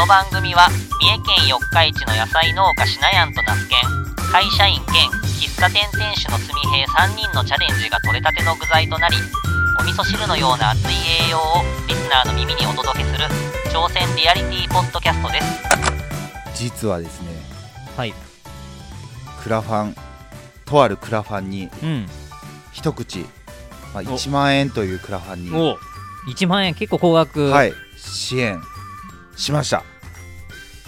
の番組は三重県四日市の野菜農家しなやんと那須県会社員兼喫茶店店主のすみへい3人のチャレンジが取れたての具材となりお味噌汁のような熱い栄養をリスナーの耳にお届けする挑戦リアリティポッドキャストです。実はですねはい。クラファンとあるクラファンにうん。一口、まあ、1万円というクラファンに、お。1万円結構高額。はい、支援しました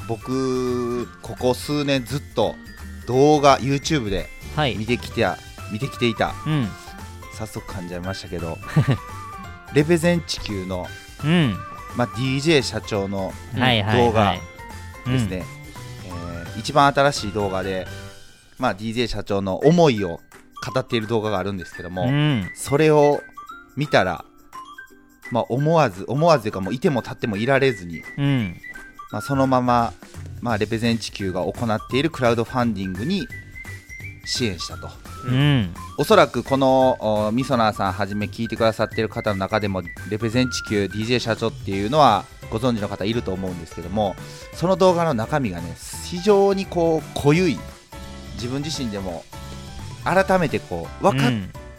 僕ここ数年ずっと動画 YouTube ではい。見てきて見てきていた。うん。早速噛んじましたけど レペゼン地球の、うん。まあ、DJ 社長のはいはい動画はいですね、えー一番新しい動画で、まあ、DJ 社長の思いを語っている動画があるんですけども、うん、うん。それを見たら、まあ、思わず思わずというかもういても立ってもいられずに、うんまあ、そのまま、まあ、レペゼン地球が行っているクラウドファンディングに支援したと。うん。おそらくこのおみそなーさんはじめ聞いてくださっている方の中でもレペゼン地球 DJ 社長っていうのはご存知の方いると思うんですけどもその動画の中身がね非常にこう濃ゆい自分自身でも改めてこう分かっ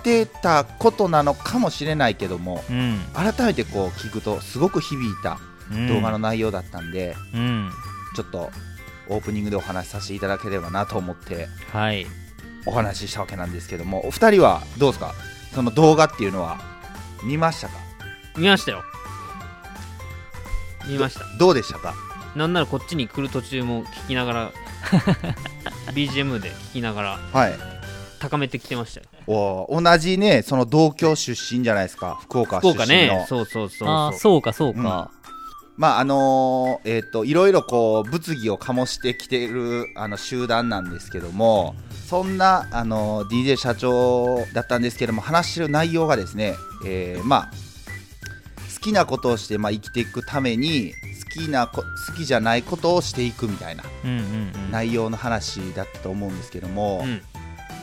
てたことなのかもしれないけども、うん。改めてこう聞くとすごく響いたうん動画の内容だったんで、うん。ちょっとオープニングでお話しさせていただければなと思ってはい。お話ししたわけなんですけどもお二人はどうですか？その動画っていうのは見ましたか？見ましたよ。見ました。どうでしたか？なんならこっちに来る途中も聞きながら BGM で聞きながらはい。高めてきてましたよ。お同じねその同郷出身じゃないですか？福岡出身の。福岡ね。そうそうそうそう。あーそうかそうか、まああのーえっ、といろいろこう物議を醸してきてるあの集団なんですけどもそんなあのー DJ 社長だったんですけども話してる内容がですね、えーまあ好きなことをして、まあ、生きていくために好きなこ好きじゃないことをしていくみたいな内容の話だったと思うんですけども、うん。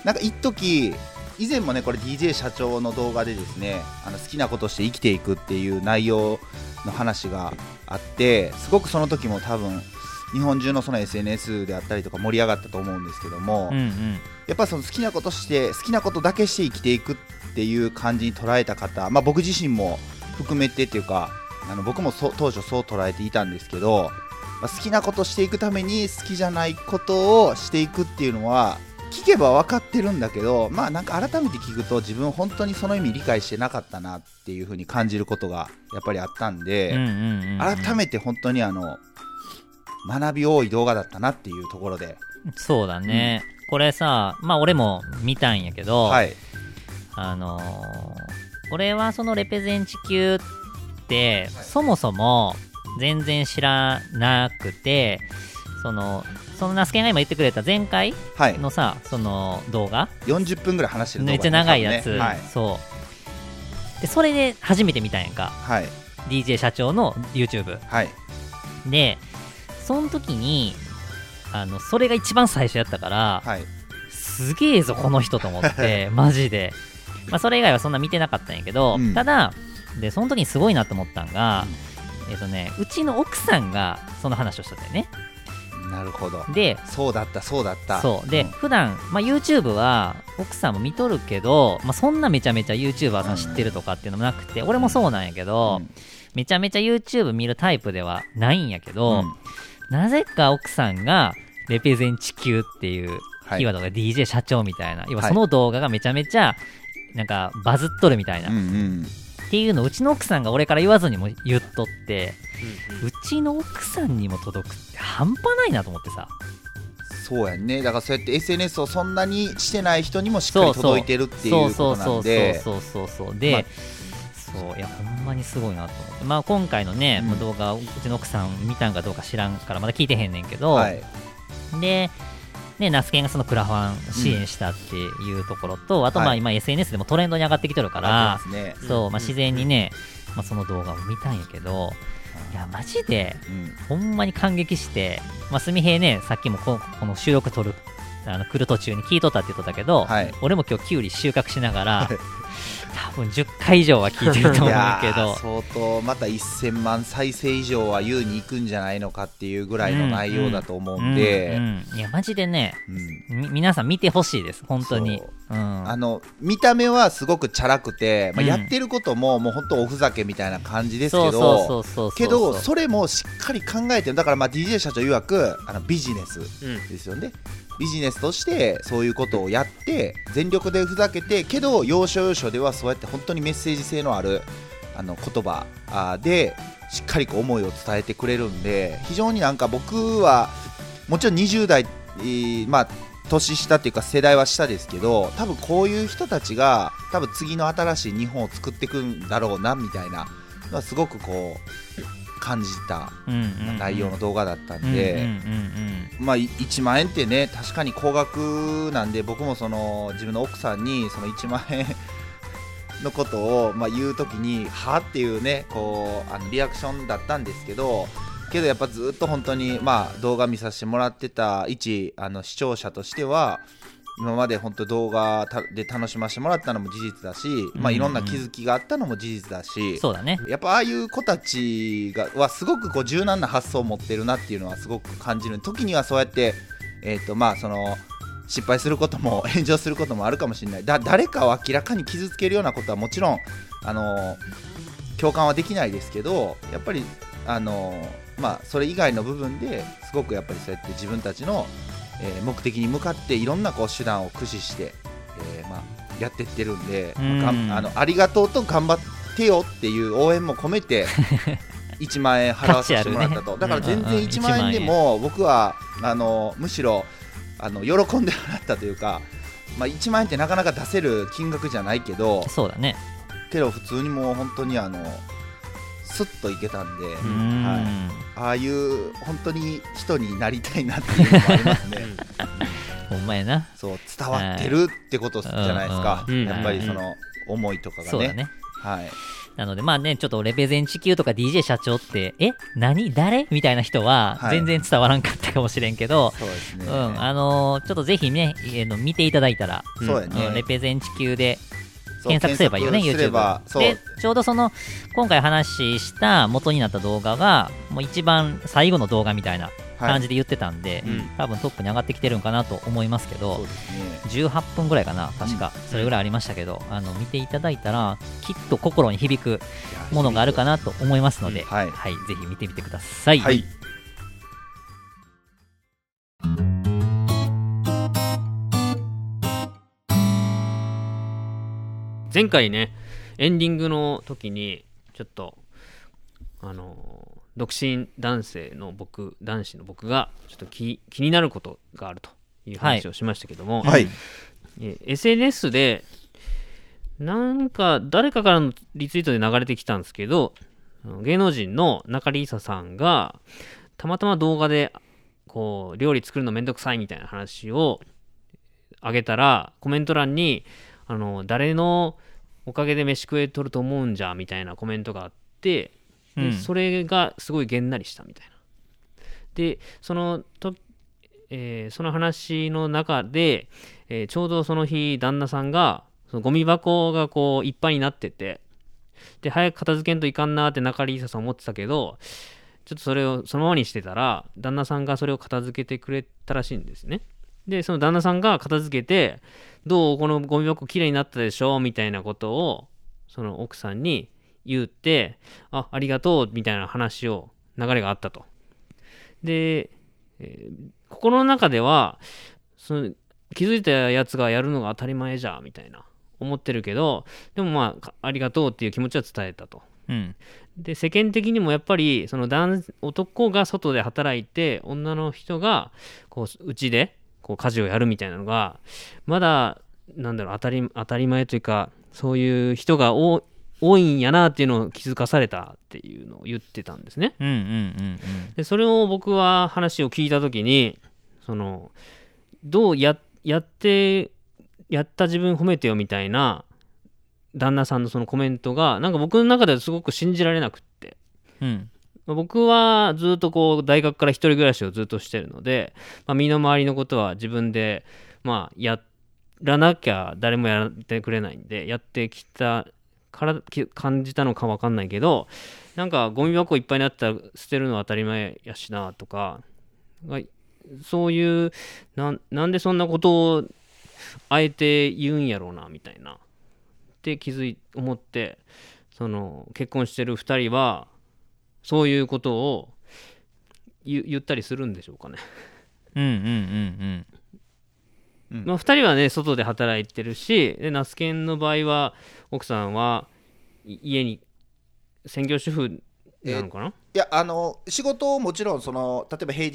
なんか一時以前もねこれ DJ 社長の動画でですねあの好きなことをして生きていくっていう内容の話があってすごくその時も多分日本中のその SNS であったりとか盛り上がったと思うんですけども、うんうん。やっぱその好きなことして好きなことだけして生きていくっていう感じに捉えた方、まあ、僕自身も含めてっていうかあの僕もそう当初そう捉えていたんですけど、まあ好きなことしていくために好きじゃないことをしていくっていうのは聞けば分かってるんだけどまあなんか改めて聞くと自分本当にその意味理解してなかったなっていう風に感じることがやっぱりあったんで、うんうんうん改めて本当にあの学び多い動画だったなっていうところで、そうだね、これさまあ俺も見たんやけど、はい、あのー俺はそのレペゼン地球って、そもそも全然知らなくてそのそのナスケンが今言ってくれた。前回はい、のさその動画。40分ぐらい話してる動画。めっちゃ長いやつ、ね。はい。そう。でそれで初めて見たんやんか。はい。DJ 社長の YouTube はい。でその時にあのそれが一番最初やったから、はい。すげえぞこの人と思って マジで、まあ、それ以外はそんな見てなかったんやけど、うん。ただでその時にすごいなと思ったんが、えっ、とねうちの奥さんがその話をしたんだよねなるほど。でそうだったそうだった。そう。で、ん。普段まあ YouTube は奥さんも見とるけど、まあ、そんなめちゃめちゃ YouTuber さん知ってるとかっていうのもなくて、俺もそうなんやけど、うん。めちゃめちゃ YouTube 見るタイプではないんやけど、うん。なぜか奥さんがレペゼン地球っていうはいキーワードが DJ 社長みたいな、要ははい。その動画がめちゃめちゃなんかバズっとるみたいな、うんっうんていうのをうちの奥さんが俺から言わずにも言っとってうんうちの奥さんにも届くって半端ないなと思ってさ。そうやんね。だからそうやって SNS をそんなにしてない人にもしっかり届いてるっていそううことなそうそうんでそうそうそうそうで、まあ。そういやほんまにすごいなと思って。まあ今回のね、うん。動画うちの奥さん見たんかどうか知らんからまだ聞いてへんねんけど、はい。で、ね、ナスケンがそのクラファン支援したっていうところと、あとまはい。あ今 SNS でもトレンドに上がってきてるから、そうまあ、うん。自然にね、まあ、その動画を見たんやけど、い。やマジでうん。ほんまに感激して、まあ、すみへいねさっきもここの収録撮るあの来る途中に聞いとったって言っとったけど、はい。俺も今日キュウリ収穫しながら、はい。多分10回以上は聞いてると思うけど。相当また1000万再生以上は優に行くんじゃないのかっていうぐらいの内容だと思うんで、うんうん。いやマジでねうん。み皆さん見てほしいです本当に。あの見た目はすごくチャラくて、まあ、うん。やってることももう本当おふざけみたいな感じですけどけどそれもしっかり考えてる。だからまあ DJ 社長曰くあのビジネスうんですよねビジネスとしてそういうことをやって全力でふざけてけど要所要所ではそうやって本当にメッセージ性のあるあの言葉でしっかりこう思いを伝えてくれるんで非常になんか僕はもちろん20代、まあ年下っていうか世代は下ですけど多分こういう人たちが多分次の新しい日本を作っていくんだろうなみたいなのはすごくこう感じた内容の動画だったんうんで、まあ、い1万円ってね確かに高額なんで僕もその自分の奥さんにその1万円のことをまあ言うときにはっていうねこうあのリアクションだったんですけどけどやっぱずっと本当にまあ動画見させてもらってた一あの視聴者としては今まで本当動画たで楽しませてもらったのも事実だし、まあ、いろんな気づきがあったのも事実だし、うんそうだね。やっぱああいう子たちがはすごくこう柔軟な発想を持ってるなっていうのはすごく感じる。時にはそうやって、えーとまあ、その失敗することも 炎上することもあるかもしれない。だ誰かを明らかに傷つけるようなことはもちろんあの共感はできないですけどやっぱりあの、まあ、それ以外の部分ですごくやっぱりそうやって自分たちの、えー目的に向かっていろんなこう手段を駆使して、えーまあ、やってってるんで、うん。まああのありがとうと頑張ってよっていう応援も込めて 1万円払わせてもらったと、ね。だから全然うんうん1万円でも僕はあのむしろあの喜んで払ったというか、まあ、1万円ってなかなか出せる金額じゃないけどそうだね。けど普通にもう本当にあのスッといけたんで、うん。はい、ああいう本当に人になりたいなっていうのもありますね。ほんまやな。そう伝わってるってことじゃないですか、やっぱりその思いとかがね。そうだね。はい。なのでまあねちょっとレペゼン地球とか DJ 社長ってえ？何？誰？みたいな人ははい。全然伝わらんかったかもしれんけど、そうですね。うん、あのーちょっとぜひね、えーの見ていただいたら、そうやね。うん。レペゼン地球で検索すればいいよね、YouTube。で、ちょうどその、今回話した元になった動画が、もう一番最後の動画みたいな感じで言ってたんで、うん多分トップに上がってきてるんかなと思いますけど、ね。18分ぐらいかな、確か、それぐらいありましたけど、あの見ていただいたら、きっと心に響くものがあるかなと思いますので、うんはいはい、ぜひ見てみてください。はい。前回ねエンディングの時にちょっとあの独身男性の僕男子の僕がちょっと気気になることがあるという話をしましたけども、はい。え SNS でなんか誰かからのリツイートで流れてきたんですけど芸能人の中里依紗さんがたまたま動画でこう料理作るのめんどくさいみたいな話をあげたらコメント欄にあの誰のおかげで飯食えとると思うんじゃみたいなコメントがあってでうんそれがすごいげんなりしたみたいな。でそのと、えーその話の中で、えーちょうどその日旦那さんがそのゴミ箱がこういっぱいになっててで早く片付けんといかんなって中里依紗さん思ってたけどちょっとそれをそのままにしてたら旦那さんがそれを片付けてくれたらしいんですねでその旦那さんが片付けてどうこのゴミ箱きれいになったでしょみたいなことをその奥さんに言ってあありがとうみたいな話を流れがあったとで、えー心の中ではその気づいたやつがやるのが当たり前じゃみたいな思ってるけどでもまあかありがとうっていう気持ちは伝えたとうん。で世間的にもやっぱりその男男が外で働いて女の人がこう家でこう家事をやるみたいなのがまだなんだろう当たり当たり前というかそういう人が多多いんやなっていうのを気づかされたっていうのを言ってたんですね。うんうんうんでそれを僕は話を聞いた時にそのどうややってやった自分褒めてよみたいな旦那さんのそのコメントがなんか僕の中ではすごく信じられなくってうん。僕はずっとこう大学から一人暮らしをずっとしてるので、まあ、身の回りのことは自分でまあやらなきゃ誰もやってくれないんでやってきたから感じたのかわかんないけどなんかゴミ箱いっぱいになったら捨てるのは当たり前やしなとかそういうななんでそんなことをあえて言うんやろうなみたいな。って気づい思ってその結婚してる2人はそういうことを言言ったりするんでしょうかね。うんうんうんうんまあ、2人はね外で働いてるしでナスケンの場合は奥さんはい家に専業主婦なのかな、いやあの仕事をもちろんその例えば平うん。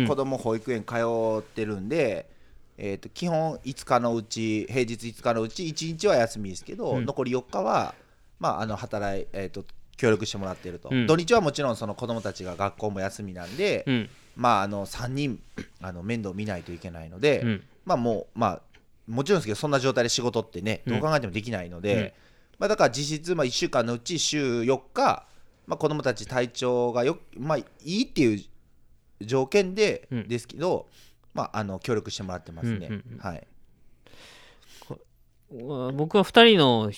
日子供保育園通ってるんで、えー、と基本5日のうち平日5日のうち1日は休みですけど、うん。残り4日は、まあ、あの働い、えー、と協力してもらってると、うん。土日はもちろんその子供たちが学校も休みなんで、うん。まあ、あの3人あの面倒見ないといけないので、うん。まあもうまあもちろんですけどそんな状態で仕事ってねどう考えてもできないので、うん。まあ、だから実質まあ1週間のうち週4日、まあ、子どもたち体調がよ、まあ、いいっていう条件でうん。ですけど、まあ、あの協力してもらってますね。うんうんうんはい。わ僕は2人の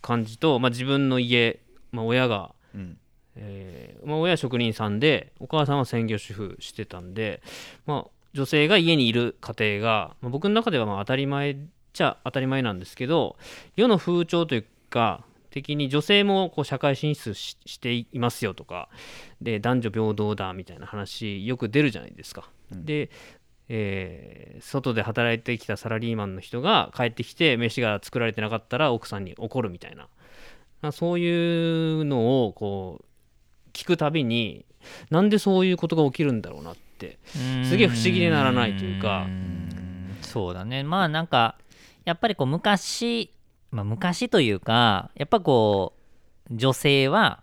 感じと、まあ、自分の家、まあ、親が、うんえーまあ、親は職人さんでお母さんは専業主婦してたんで、まあ、女性が家にいる家庭が、まあ、僕の中ではまあ当たり前っちゃ当たり前なんですけど世の風潮というか的に女性もこう社会進出ししていますよとかで男女平等だみたいな話よく出るじゃないですか。うんで、えー外で働いてきたサラリーマンの人が帰ってきて飯が作られてなかったら奥さんに怒るみたいなまあそういうのをこう聞くたびになんでそういうことが起きるんだろうなってうん。すげえ不思議でならないというか。んそうだね。まあなんかやっぱりこう昔まあ昔というかやっぱこう女性は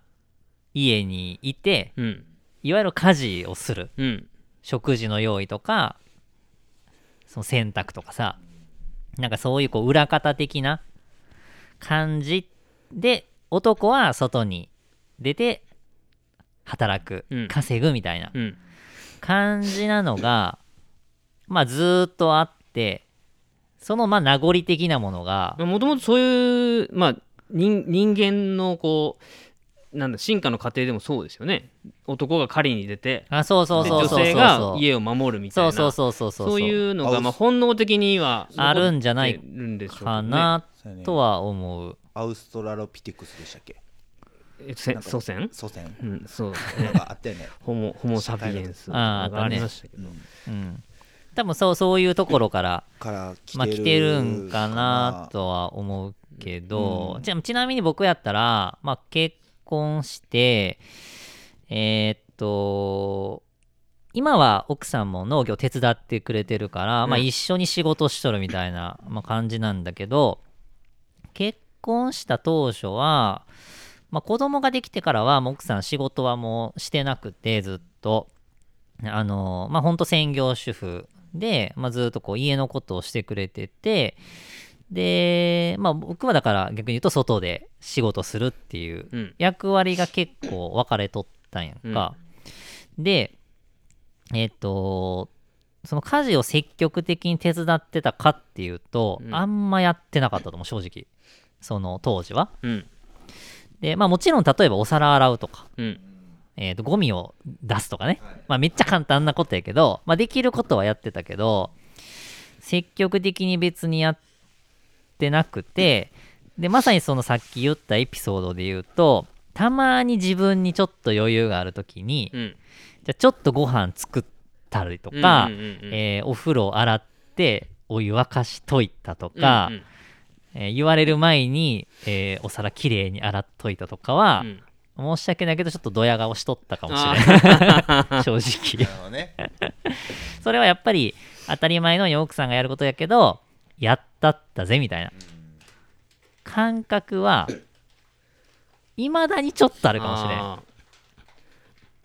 家にいてうん。いわゆる家事をする。うん。食事の用意とかその洗濯とかさ。なんかそういうこう裏方的な感じで男は外に出て働く、うん。稼ぐみたいなうん。感じなのが まあずーっとあってそのまあ名残的なものがもともとそういう、まあ、人人間のこうなんだ進化の過程でもそうですよね。男が狩りに出てあそうそうでそうそうそう。女性が家を守るみたいな。そうそうそうそうそう。そういうのが、あまあ、本能的にはあるんじゃない残ってるんでしょうけどね。かなとは思うアウストラロピテクスでしたっけ？え祖先？祖先。うんそう。なんかあったよね。ホモホモ・サピエンス。あありましたけど、うん。うん。多分そうそういうところからから来てる,、まあ、来てるんかなとは思うけど、うん。じゃあちなみに僕やったら、まあ、結婚してえーっと今は奥さんも農業手伝ってくれてるから、まあ、うん。一緒に仕事しとるみたいな、まあ、感じなんだけど結婚した当初は、まあ、子供ができてからはもう奥さん仕事はもうしてなくてずっと。あのまあほんと専業主婦で、まあ、ずっとこう家のことをしてくれててでまあ僕はだから逆に言うと外で仕事するっていううん。役割が結構分かれとったんやんか、でえっ、とその家事を積極的に手伝ってたかっていうと、うん。あんまやってなかったと思う正直その当時は。うん。でまあもちろん例えばお皿洗うとか。うん。えー、とゴミを出すとかね、まあ、めっちゃ簡単なことやけど、まあ、できることはやってたけど積極的に別にやってなくて。でまさにそのさっき言ったエピソードで言うとたまに自分にちょっと余裕がある時に、うん。じゃあちょっとご飯作ったりとか、うんうんうんうん。えーお風呂洗ってお湯沸かしといたとか、うんうんえー言われる前に、えーお皿きれいに洗っといたとかは、うん。申し訳ないけどちょっとドヤ顔しとったかもしれない 正直。なるほどね。それはやっぱり当たり前のように奥さんがやることやけどやったったぜみたいな。感覚はいまだにちょっとあるかもしれん。あー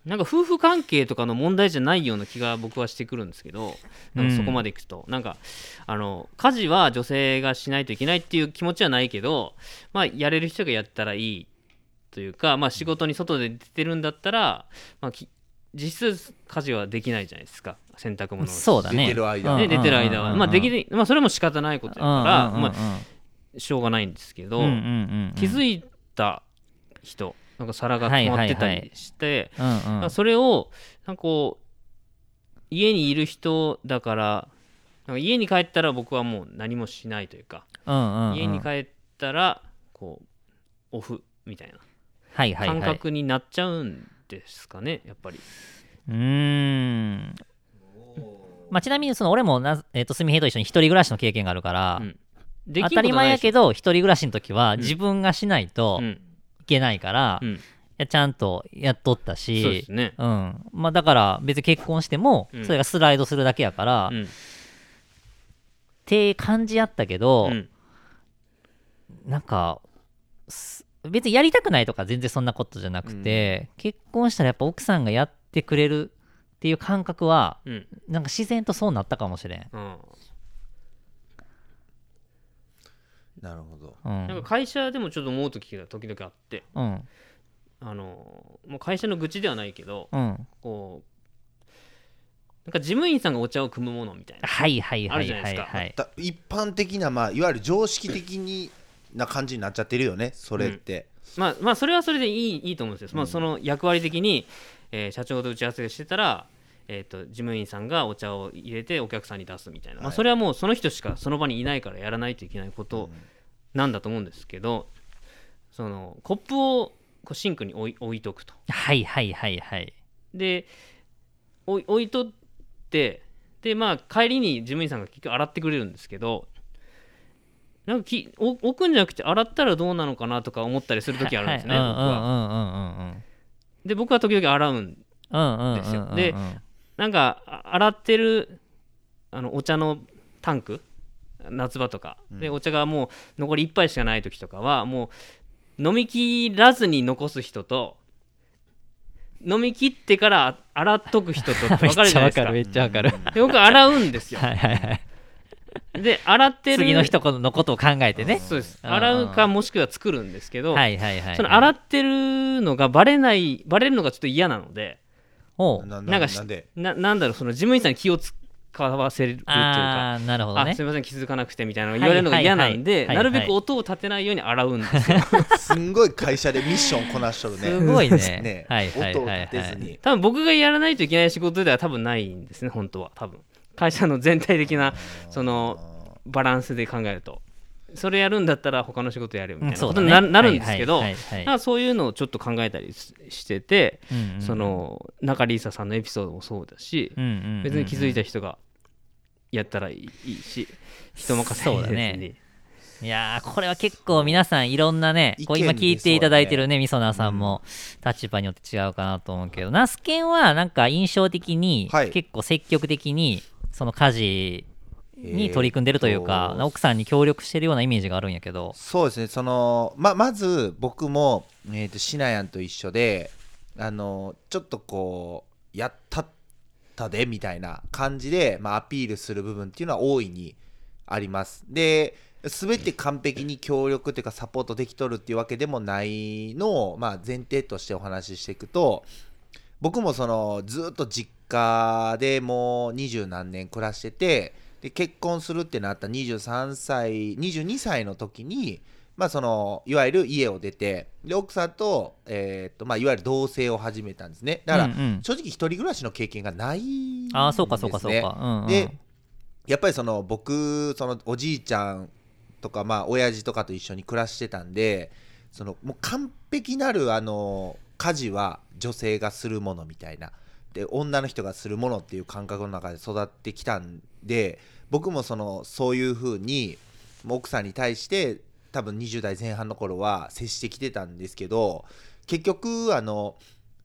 なんか夫婦関係とかの問題じゃないような気が僕はしてくるんですけどなんかそこまでいくと、なんかあの家事は女性がしないといけないっていう気持ちはないけど、まあ、やれる人がやったらいいというか、まあ、仕事に外で出てるんだったら、まあ、き実質家事はできないじゃないですか。洗濯物を。そうだね。出てる間うんね、出てる間は、まあ、できまあ、それも仕方ないことだから、うんうんうん。まあ、しょうがないんですけど、うんうんうんうん。気づいた人なんか皿が止まってたりして、それをなんかこう家にいる人だからなんか家に帰ったら僕はもう何もしないというか、家に帰ったらこうオフみたいな。感覚になっちゃうんですかね、やっぱり。うーん。まあ、ちなみにその俺もな、えー、とすみへいと一緒に一人暮らしの経験があるから、うん。当たり前やけど、ど一人暮らしの時は自分がしないとうん。いけないから、いうん、やちゃんとやっとったしね。うん。まあ、だから別に結婚してもうん。それがスライドするだけやから、っうん。て感じやったけど、うん。なんかす別にやりたくないとか全然そんなことじゃなくて、結婚したらやっぱ奥さんがやってくれるっていう感覚はうん。なんか自然とそうなったかもしれん。うんなるほど。うん。なんか会社でもちょっと思う時が時々あって。うん。あのもう会社の愚痴ではないけどうん。こうなんか事務員さんがお茶を汲むものみたいな。はいはいあはいるじゃないですか。はいはいだ一般的なまあいわゆる常識的にな感じになっちゃってるよねそれって、まあまあそれはそれでいいいいと思うんですよ、まあ、その役割的に、えー社長と打ち合わせしてたら、えー、と事務員さんがお茶を入れてお客さんに出すみたいな、まあ、はいそれはもうその人しかその場にいないからやらないといけないことなんだと思うんですけどそのコップをこうシンクに置い置いとくと。はいはいはいはい。で置い置いとってでまあ帰りに事務員さんが結局洗ってくれるんですけどなんかきお置くんじゃなくて洗ったらどうなのかなとか思ったりする時あるんですね、は。い僕は。で僕は時々洗うんですよ。でなんかあ洗ってるあのお茶のタンク夏場とか。でお茶がもう残り1杯しかない時とかはもう飲み切らずに残す人と飲み切ってから洗っとく人と分 かるじゃないですか。ちゃわかるめっちゃわかる。で僕洗うんですよ。はいはいはい。で洗ってる次の人のことを考えてね。そうです。うん。洗うかもしくは作るんですけど、はいはいはい。その洗ってるのがバレないバレるのがちょっと嫌なのでおう。ななんかしなんで？ななんだろうその事務員さんに気を使わせるっていうかああなるほどね。あすみません気づかなくてみたいな言われるのが嫌なんはい。ではいはい。なるべく音を立てないように洗うんですよ。すんごい会社でミッションこなしとるね。すごいね。ね。はいはい音をはい。はい立てずに。多分僕がやらないといけない仕事では多分ないんですね本当は多分。会社の全体的なそのバランスで考えるとそれやるんだったら他の仕事やるみたいなことにな,、なるんですけど、そういうのをちょっと考えたりししてて、その中里依紗さんのエピソードもそうだし、別に気づいた人がやったらいいし人任せそうだね。いやーこれは結構皆さんいろんなねこう今聞いていただいてるねみそなさんも立場によって違うかなと思うけどナスケンはなんか印象的にはい。結構積極的にその家事に取り組んでるというか、えーと奥さんに協力してるようなイメージがあるんやけど。そうですねそのままず僕も、えー、とシナヤンと一緒であのちょっとこうやったったでみたいな感じで、まあ、アピールする部分っていうのは大いにあります。で全て完璧に協力というかサポートできとるっていうわけでもないのを、まあ、前提としてお話ししていくと僕もそのずっと実家でもう二十何年暮らしててで結婚するってなった23歳22歳の時に、まあ、そのいわゆる家を出てで奥さんと,、えーとまあ、いわゆる同棲を始めたんですね。だから、うんうん。正直一人暮らしの経験がないんです、ね、ああそうかそうかそうか、うんうん、でやっぱりその僕そのおじいちゃんとかまあ親父とかと一緒に暮らしてたんでそのもう完璧なるあの家事は女性がするものみたいなで女の人がするものっていう感覚の中で育ってきたんで僕もそのそういうふうに奥さんに対して多分20代前半の頃は接してきてたんですけど結局あの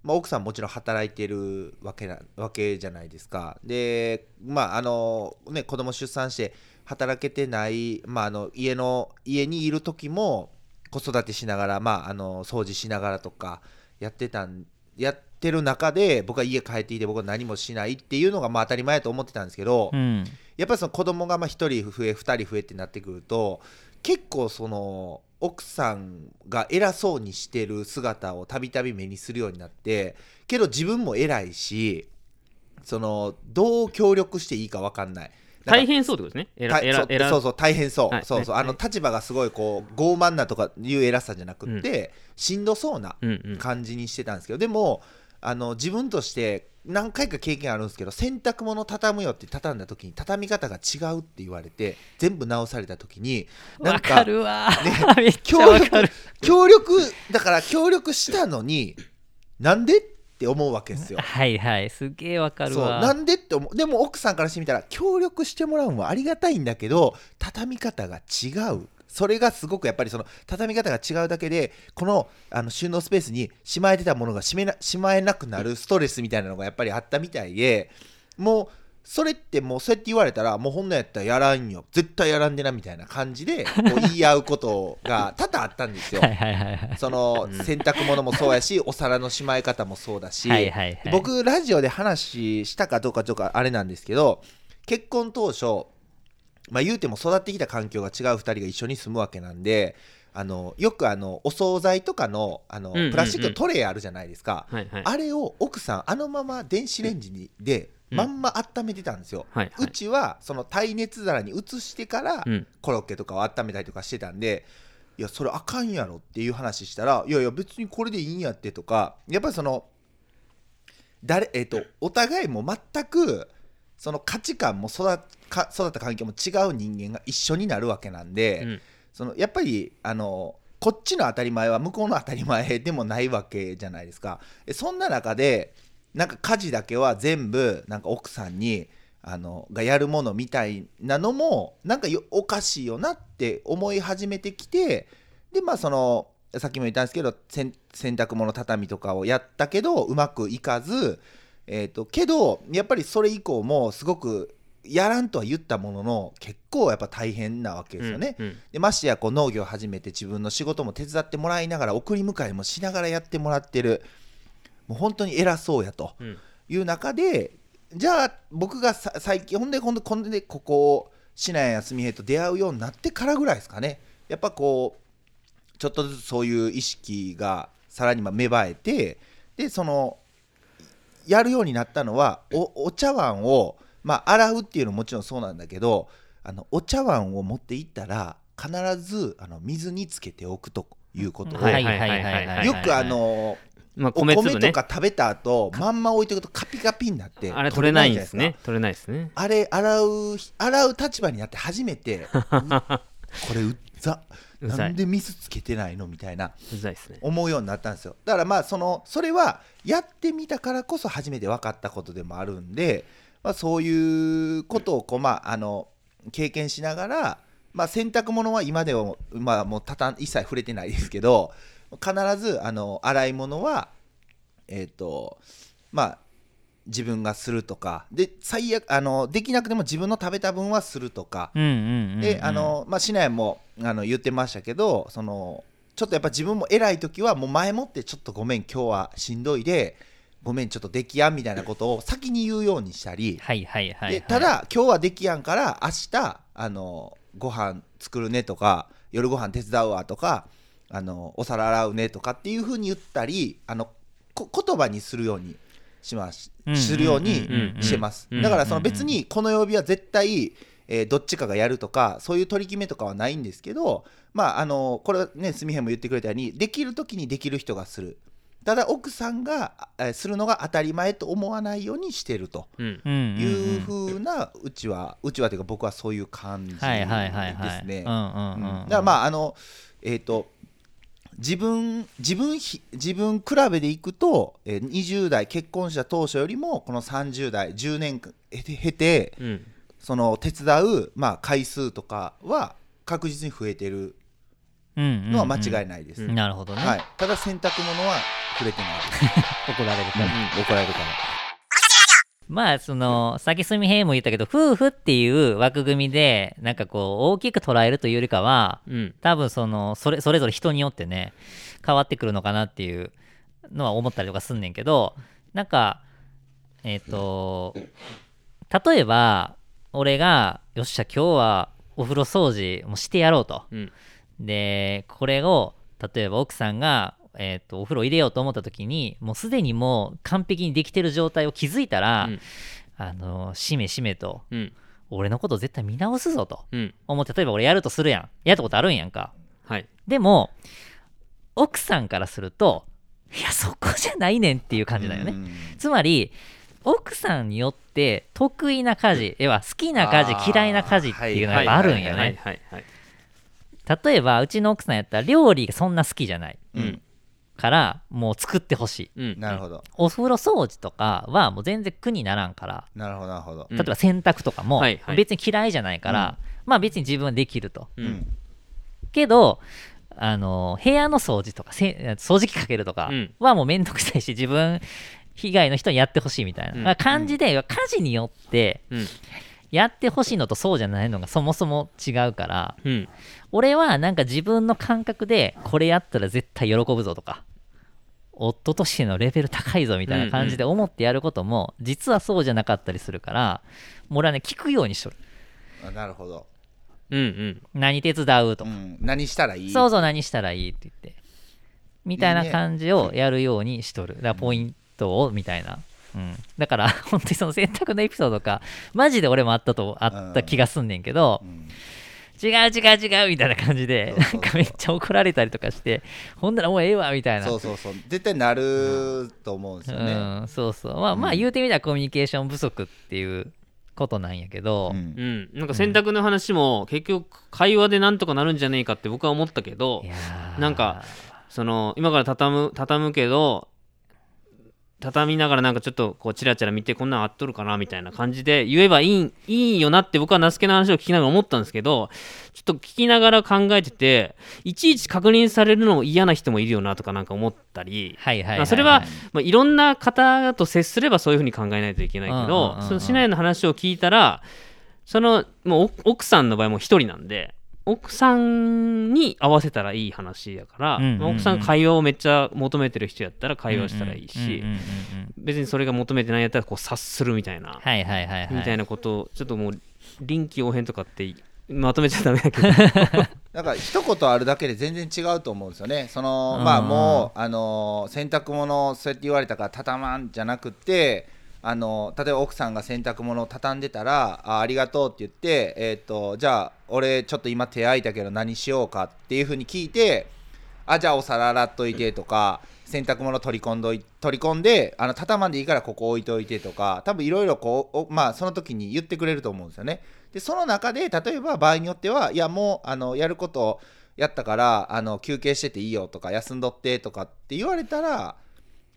まあ、奥さんもちろん働いてるわけなわけじゃないですか。でまああのね子供出産して働けてない、まあ、あの家の家にいる時も子育てしながら、まあ、あの掃除しながらとかやってたんやってる中で僕は家帰っていて僕は何もしないっていうのがまあ当たり前だと思ってたんですけど、うん。やっぱりその子供がまあ1人増え2人増えってなってくると結構その奥さんが偉そうにしてる姿をたびたび目にするようになってけど自分も偉いしそのどう協力していいか分かんない。大変そうってことですね。えらたそうそう大変そう、はいそうそう、はいあの立場がすごいこう傲慢なとかいう偉さじゃなくって、しんどそうなうんうん。感じにしてたんですけど、でもあの自分として何回か経験あるんですけど洗濯物畳むよって畳んだ時に畳み方が違うって言われて全部直された時になんわかかるわ、めっちゃ協力協力だから協力したのになんでって思うわけですよ。はいはいすげえわかるそうわなんでって思う。でも奥さんからしてみたら協力してもらうのはありがたいんだけど畳み方が違うそれがすごくやっぱりその畳み方が違うだけでこのあの収納スペースにしまえてたものがしめなしまえなくなるストレスみたいなのがやっぱりあったみたいでもうそれってもうそうやって言われたらもうほんなんやったらやらんよ。絶対やらんでなみたいな感じでこう 言い合うことが多々あったんですよ。は。いはいはいはい。その洗濯物もそうやしお皿のしまい方もそうだし、はいはいはい。僕ラジオで話したかどうかとかあれなんですけど結婚当初まあ言うても育ってきた環境が違う2人が一緒に住むわけなんであのよくあのお惣菜とかのあのうんうんうん。プラスチックのトレイあるじゃないですか、はいはい。あれを奥さんあのまま電子レンジにでうん。まんま温めてたんですよ、はいはい。うちはその耐熱皿に移してからうん。コロッケとかを温めたりとかしてたんでいやそれあかんやろっていう話したらいやいや別にこれでいいんやってとかやっぱりその誰えっ、とお互いも全くその価値観も育か育った環境も違う人間が一緒になるわけなんで、うんそのやっぱりあのこっちの当たり前は向こうの当たり前でもないわけじゃないですか。でそんな中でなんか家事だけは全部なんか奥さんにあのがやるものみたいなのもなんかよおかしいよなって思い始めてきてでまあそのさっきも言ったんですけど洗洗濯物畳とかをやったけどうまくいかず、えー、とけどやっぱりそれ以降もすごくやらんとは言ったものの結構やっぱ大変なわけですよね。うんうん。でましてやこう農業を始めて自分の仕事も手伝ってもらいながら送り迎えもしながらやってもらってる。もう本当に偉そうやとうん。いう中でじゃあ僕がさ最近ほんでほんでこんでここ品谷康美平と出会うようになってからぐらいですかね。やっぱこうちょっとずつそういう意識がさらにまあ芽生えてでそのやるようになったのはおお茶碗を、まあ、洗うっていうのももちろんそうなんだけどあのお茶碗を持っていったら必ずあの水につけておくということを、はいはいはいはいはいはいよくあのまあお米粒ね。米とか食べた後まんま置いておくとカピカピになってあれ取れないんじゃですね取れないですね。あれ洗う洗う立場になって初めてう これうっざなんで水つけてないのみたいな思うようになったんですよ。だからまあそのそれはやってみたからこそ初めて分かったことでもあるんで、まあ、そういうことをこう、まあ、あの経験しながら、まあ、洗濯物は今でも、まあ、もうたたん一切触れてないですけど必ずあの洗い物はえっ、とまあ自分がするとか。で最悪あのできなくても自分の食べた分はするとか、であのまあ市内もあの言ってましたけどそのちょっとやっぱ自分も偉い時はもう前もってちょっとごめん今日はしんどいでごめんちょっとできやんみたいなことを先に言うようにしたり、はいはいはいはい。でただ今日はできやんから明日あのご飯作るねとか夜ご飯手伝うわとかあのお皿洗うねとかっていうふうに言ったりあのこ言葉にするようにします。うん。するようにうんうんうんしてます。うんだからその別にこの曜日は絶対、えーどっちかがやるとかそういう取り決めとかはないんですけどまああのこれねすみへんも言ってくれたようにできる時にできる人がする。ただ奥さんが、えーするのが当たり前と思わないようにしてると。うん。うんうなうちはうちはというか僕はそういう感じですね。うん。うんうんだからまああのえっ、と自分自分ひ自分比べでいくと、えー20代結婚した当初よりもこの30代10年間経て経てうんその手伝う、まあ、回数とかは確実に増えてるののは間違いないです。うんなるほどね、はい、ただ洗濯物は触れてないです。怒られるから、怒られるから。まあそのさっきすみへいも言ったけど夫婦っていう枠組みでなんかこう大きく捉えるというよりかはうん。多分そのそれそれぞれ人によってね変わってくるのかなっていうのは思ったりとかすんねんけどなんかえっ、と例えば俺がよっしゃ今日はお風呂掃除もしてやろうと。うん。でこれを例えば奥さんが、えー、とお風呂入れようと思った時にもうすでにもう完璧にできてる状態を気づいたら、うん。あのしめしめとうん。俺のこと絶対見直すぞと。うん。思って例えば俺やるとするやん。やったことあるんやんか。はい。でも奥さんからするといやそこじゃないねんっていう感じだよね、うん。つまり奥さんによって得意な家事要は好きな家事嫌いな家事っていうのがやっぱあるんよはいねはいはい。例えばうちの奥さんやったら料理がそんな好きじゃない。うんからもう作ってほしい。うん。なるほど。お風呂掃除とかはもう全然苦にならんから。なるほどなるほど。うん。例えば洗濯とかも別に嫌いじゃないから、まあ別に自分はできると。ううん。んけどあの部屋の掃除とかせ掃除機かけるとかうん。はもうめんどくさいし自分被害の人にやってほしいみたいな、うん。まあ感じで家事によってうん。やってほしいのとそうじゃないのがそもそも違うからうん俺はなんか自分の感覚でこれやったら絶対喜ぶぞとか夫としてのレベル高いぞみたいな感じで思ってやることも実はそうじゃなかったりするからもう俺はね聞くようにしとる。あなるほど、うんうん。何手伝うとか、うん、何したらいい？そうそう何したらいいって言って。みたいな感じをやるようにしとる。だからポイントをみたいな、うん、だから本当にその洗濯のエピソードとかマジで俺もあったとあった気がすんねんけど、うん違う違う違うみたいな感じでなんかめっちゃ怒られたりとかしてほんならもうええわみたいな。そうそうそう。絶対なると思うんですよね、うん、そうそう。まあまあうん言うてみたらコミュニケーション不足っていうことなんやけど、うん。うん。なんか洗濯の話も結局会話でなんとかなるんじゃねえかって僕は思ったけどいやー。なんかその今から畳む畳むけど畳みながらなんかちょっとこうチラチラ見てこんなんあっとるかなみたいな感じで言えばいい いいよなって僕は那須家の話を聞きながら思ったんですけどちょっと聞きながら考えてていちいち確認されるのも嫌な人もいるよなとかなんか思ったり。それは、まあ、いろんな方と接すればそういうふうに考えないといけないけどうんその市内の話を聞いたらそのもうお奥さんの場合も一人なんで奥さんに合わせたらいい話やから、うんうんうんまあ奥さんが会話をめっちゃ求めてる人やったら会話したらいいし、別にそれが求めてないやったらこう察するみたいな、はいはいはいはいみたいなことをちょっともう臨機応変とかってまとめちゃダメだけど だから一言あるだけで全然違うと思うんですよね。そのうんまあもうあの洗濯物そうやって言われたから畳まんじゃなくて。あの例えば奥さんが洗濯物を畳んでたらあありがとうって言って、えー、とじゃあ俺ちょっと今手空いたけど何しようかっていうふうに聞いてあじゃあお皿洗っといてとか洗濯物取り込んどい取り込んであの畳まんでいいからここ置いといてとか多分いろいろこうまあその時に言ってくれると思うんですよね。でその中で例えば場合によってはいやもうあのやることやったからあの休憩してていいよとか休んどってとかって言われたら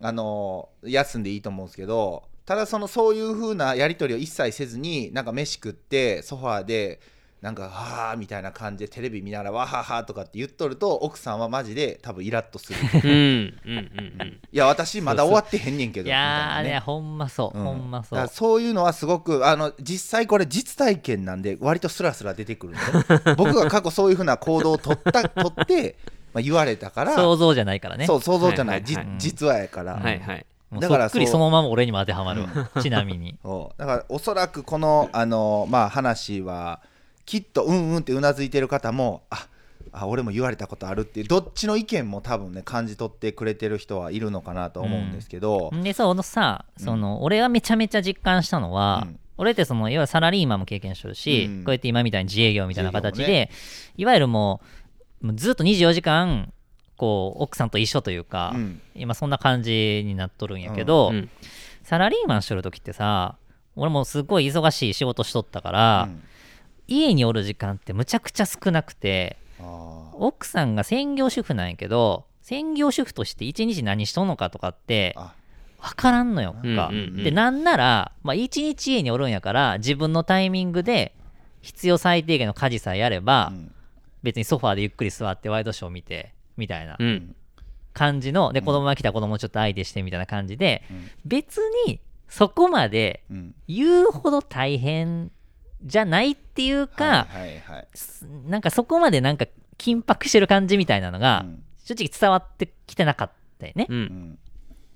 あの休んでいいと思うんですけどただそのそういう風なやり取りを一切せずになんか飯食ってソファーでなんかはあみたいな感じでテレビ見ながらわははとかって言っとると奥さんはマジで多分イラッとする。うんうんうんうん。いや私まだ終わってへんねんけどいやーね。ねほんまそう、うん。ほんまそう。そういうのはすごくあの実際これ実体験なんで割とスラスラ出てくるんで 僕が過去そういうふうな行動を取った 取って、まあ、言われたから。想像じゃないからね。そう想像じゃない、はいはいはいじ実はやから、はいはいだからそっくりそのまま俺にも当てはまるわ。ちなみに。だからおそらくこのあの、まあ、話はきっとうんうんってうなずいてる方もああ俺も言われたことあるっていうどっちの意見も多分ね感じ取ってくれてる人はいるのかなと思うんですけど、でそのさその、俺がめちゃめちゃ実感したのは、うん。俺ってそのいわゆるサラリーマンも経験してるし、うん。こうやって今みたいに自営業みたいな形で、自営業いわゆるもうもうずっと24時間こう奥さんと一緒というか、うん。今そんな感じになっとるんやけど、うん。サラリーマンしてる時ってさ俺もすごい忙しい仕事しとったから、うん。家におる時間ってむちゃくちゃ少なくてあ奥さんが専業主婦なんやけど専業主婦として一日何しとんのかとかって分からんのよ、うんか。うんうんでなんなら、まあ、一日家におるんやから自分のタイミングで必要最低限の家事さえやれば、うん。別にソファーでゆっくり座ってワイドショー見てみたいなうん。感じので子供が来たら子供ちょっと相手してみたいな感じで、うん。別にそこまでうん。言うほど大変じゃないっていうか、はいはいはい。すなんかそこまでなんか緊迫してる感じみたいなのが、うん。正直伝わってきてなかったよね。ううんん。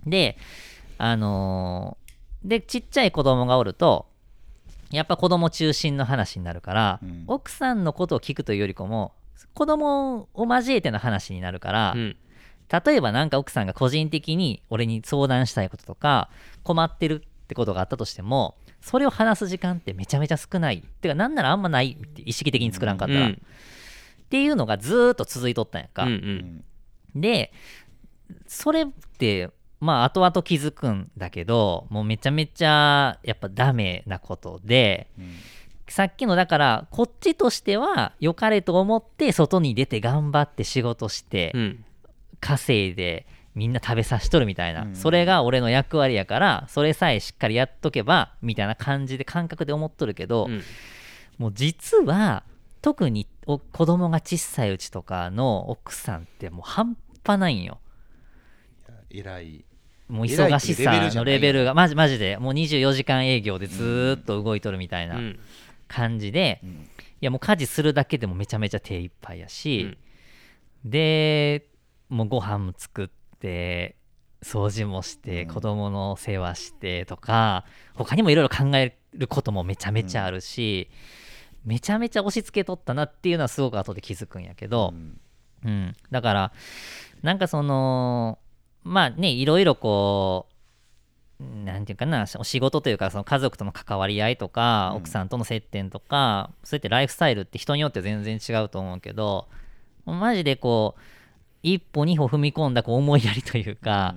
で、あのーで、ちっちゃい子供がおると、やっぱ子供中心の話になるから、うん。奥さんのことを聞くというよりかも、子供を交えての話になるから、うん。例えばなんか奥さんが個人的に俺に相談したいこととか困ってるってことがあったとしてもそれを話す時間ってめちゃめちゃ少ない。てかなんならあんまないって意識的に作らんかったら、うん。っていうのがずーっと続いとったんやんか、うんううんん。でそれってまあ後々気づくんだけどもうめちゃめちゃやっぱダメなことでうんさっきのだからこっちとしては良かれと思って外に出て頑張って仕事してうん稼いでみんな食べさしとるみたいな、うん。それが俺の役割やからそれさえしっかりやっとけばみたいな感じで感覚で思っとるけど、うん。もう実は特にお子供が小さいうちとかの奥さんってもう半端ないんよ。偉い。もう忙しさのレベルがマジマジでもう24時間営業でずーっと動いとるみたいな。うん感じで、うん。いやもう家事するだけでもめちゃめちゃ手一杯やし、でもうご飯も作って掃除もしてうん。子供の世話してとか、他にもいろいろ考えることもめちゃめちゃあるし、めちゃめちゃ押し付けとったなっていうのはすごく後で気づくんやけど、うん。うん、だからなんかそのまあねいろいろこうなんていうかなお仕事というかその家族との関わり合いとか、うん。奥さんとの接点とかそうやってライフスタイルって人によって全然違うと思うけどマジでこう一歩二歩踏み込んだこう思いやりというか、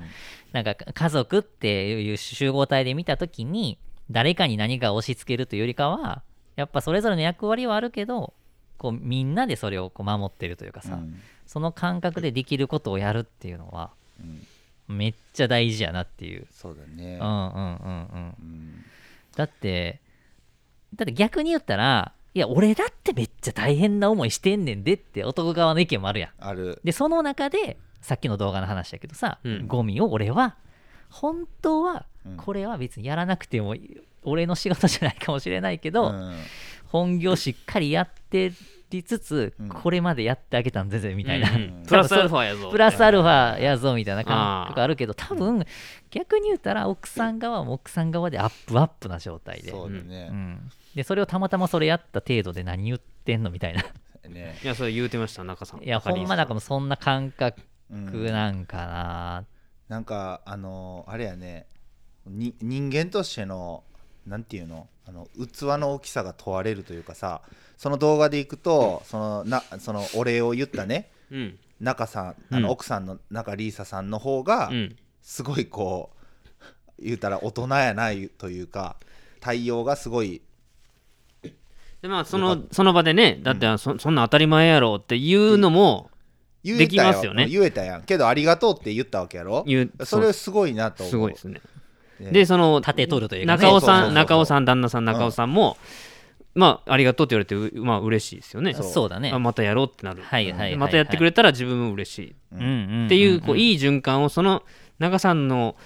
なんか家族っていう集合体で見た時に誰かに何かを押し付けるというよりかはやっぱそれぞれの役割はあるけどこうみんなでそれをこう守ってるというかさ、うん。その感覚でできることをやるっていうのはうんめっちゃ大事やなっていう。そうだねうんうんうんうん。うんだって、だって逆に言ったら、いや、俺だってめっちゃ大変な思いしてんねんでって男側の意見もあるやん。あるで、その中で、さっきの動画の話だけどさ、うんゴミを俺は、本当はうんこれは別にやらなくても俺の仕事じゃないかもしれないけど、うん本業しっかりやってりつつ、うん。これまでやってあげたんぜぜみたいな、うん。う んプラスアルファやぞ。プラスアルファやぞみたいな感覚あるけど多分逆に言ったら奥さん側も奥さん側でアップアップな状態で。そうだね。うん、でそれをたまたまそれやった程度で何言ってんのみたいな。ね。いやそれ言うてました中さん。いやほんまなんかもうそんな感覚うんなんかな、なんかあのあれやね。に人間としてのなんていうの？あの器の大きさが問われるというかさその動画でいくとそのなそのお礼を言ったねうん。中さんあうん。の奥さんの中リーサさんの方がうん。すごいこう言うたら大人やないというか対応がすごいでまあそのその場でねだってそそんな当たり前やろっていうのも言できますよね。言えたやん。けどありがとうって言ったわけやろ。言うそれすごいなと思う。すごいですね。ね。でその立て取るというかね。中尾さそうそうそうん中尾さん旦那さん中尾さんもまあありがとうって言われてうまあ嬉しいですよね。そう。だね。あまたやろうってなる。はいはいはいまたやってくれたら自分も嬉しい。うんうんんっていうこういいい循環をその中さんの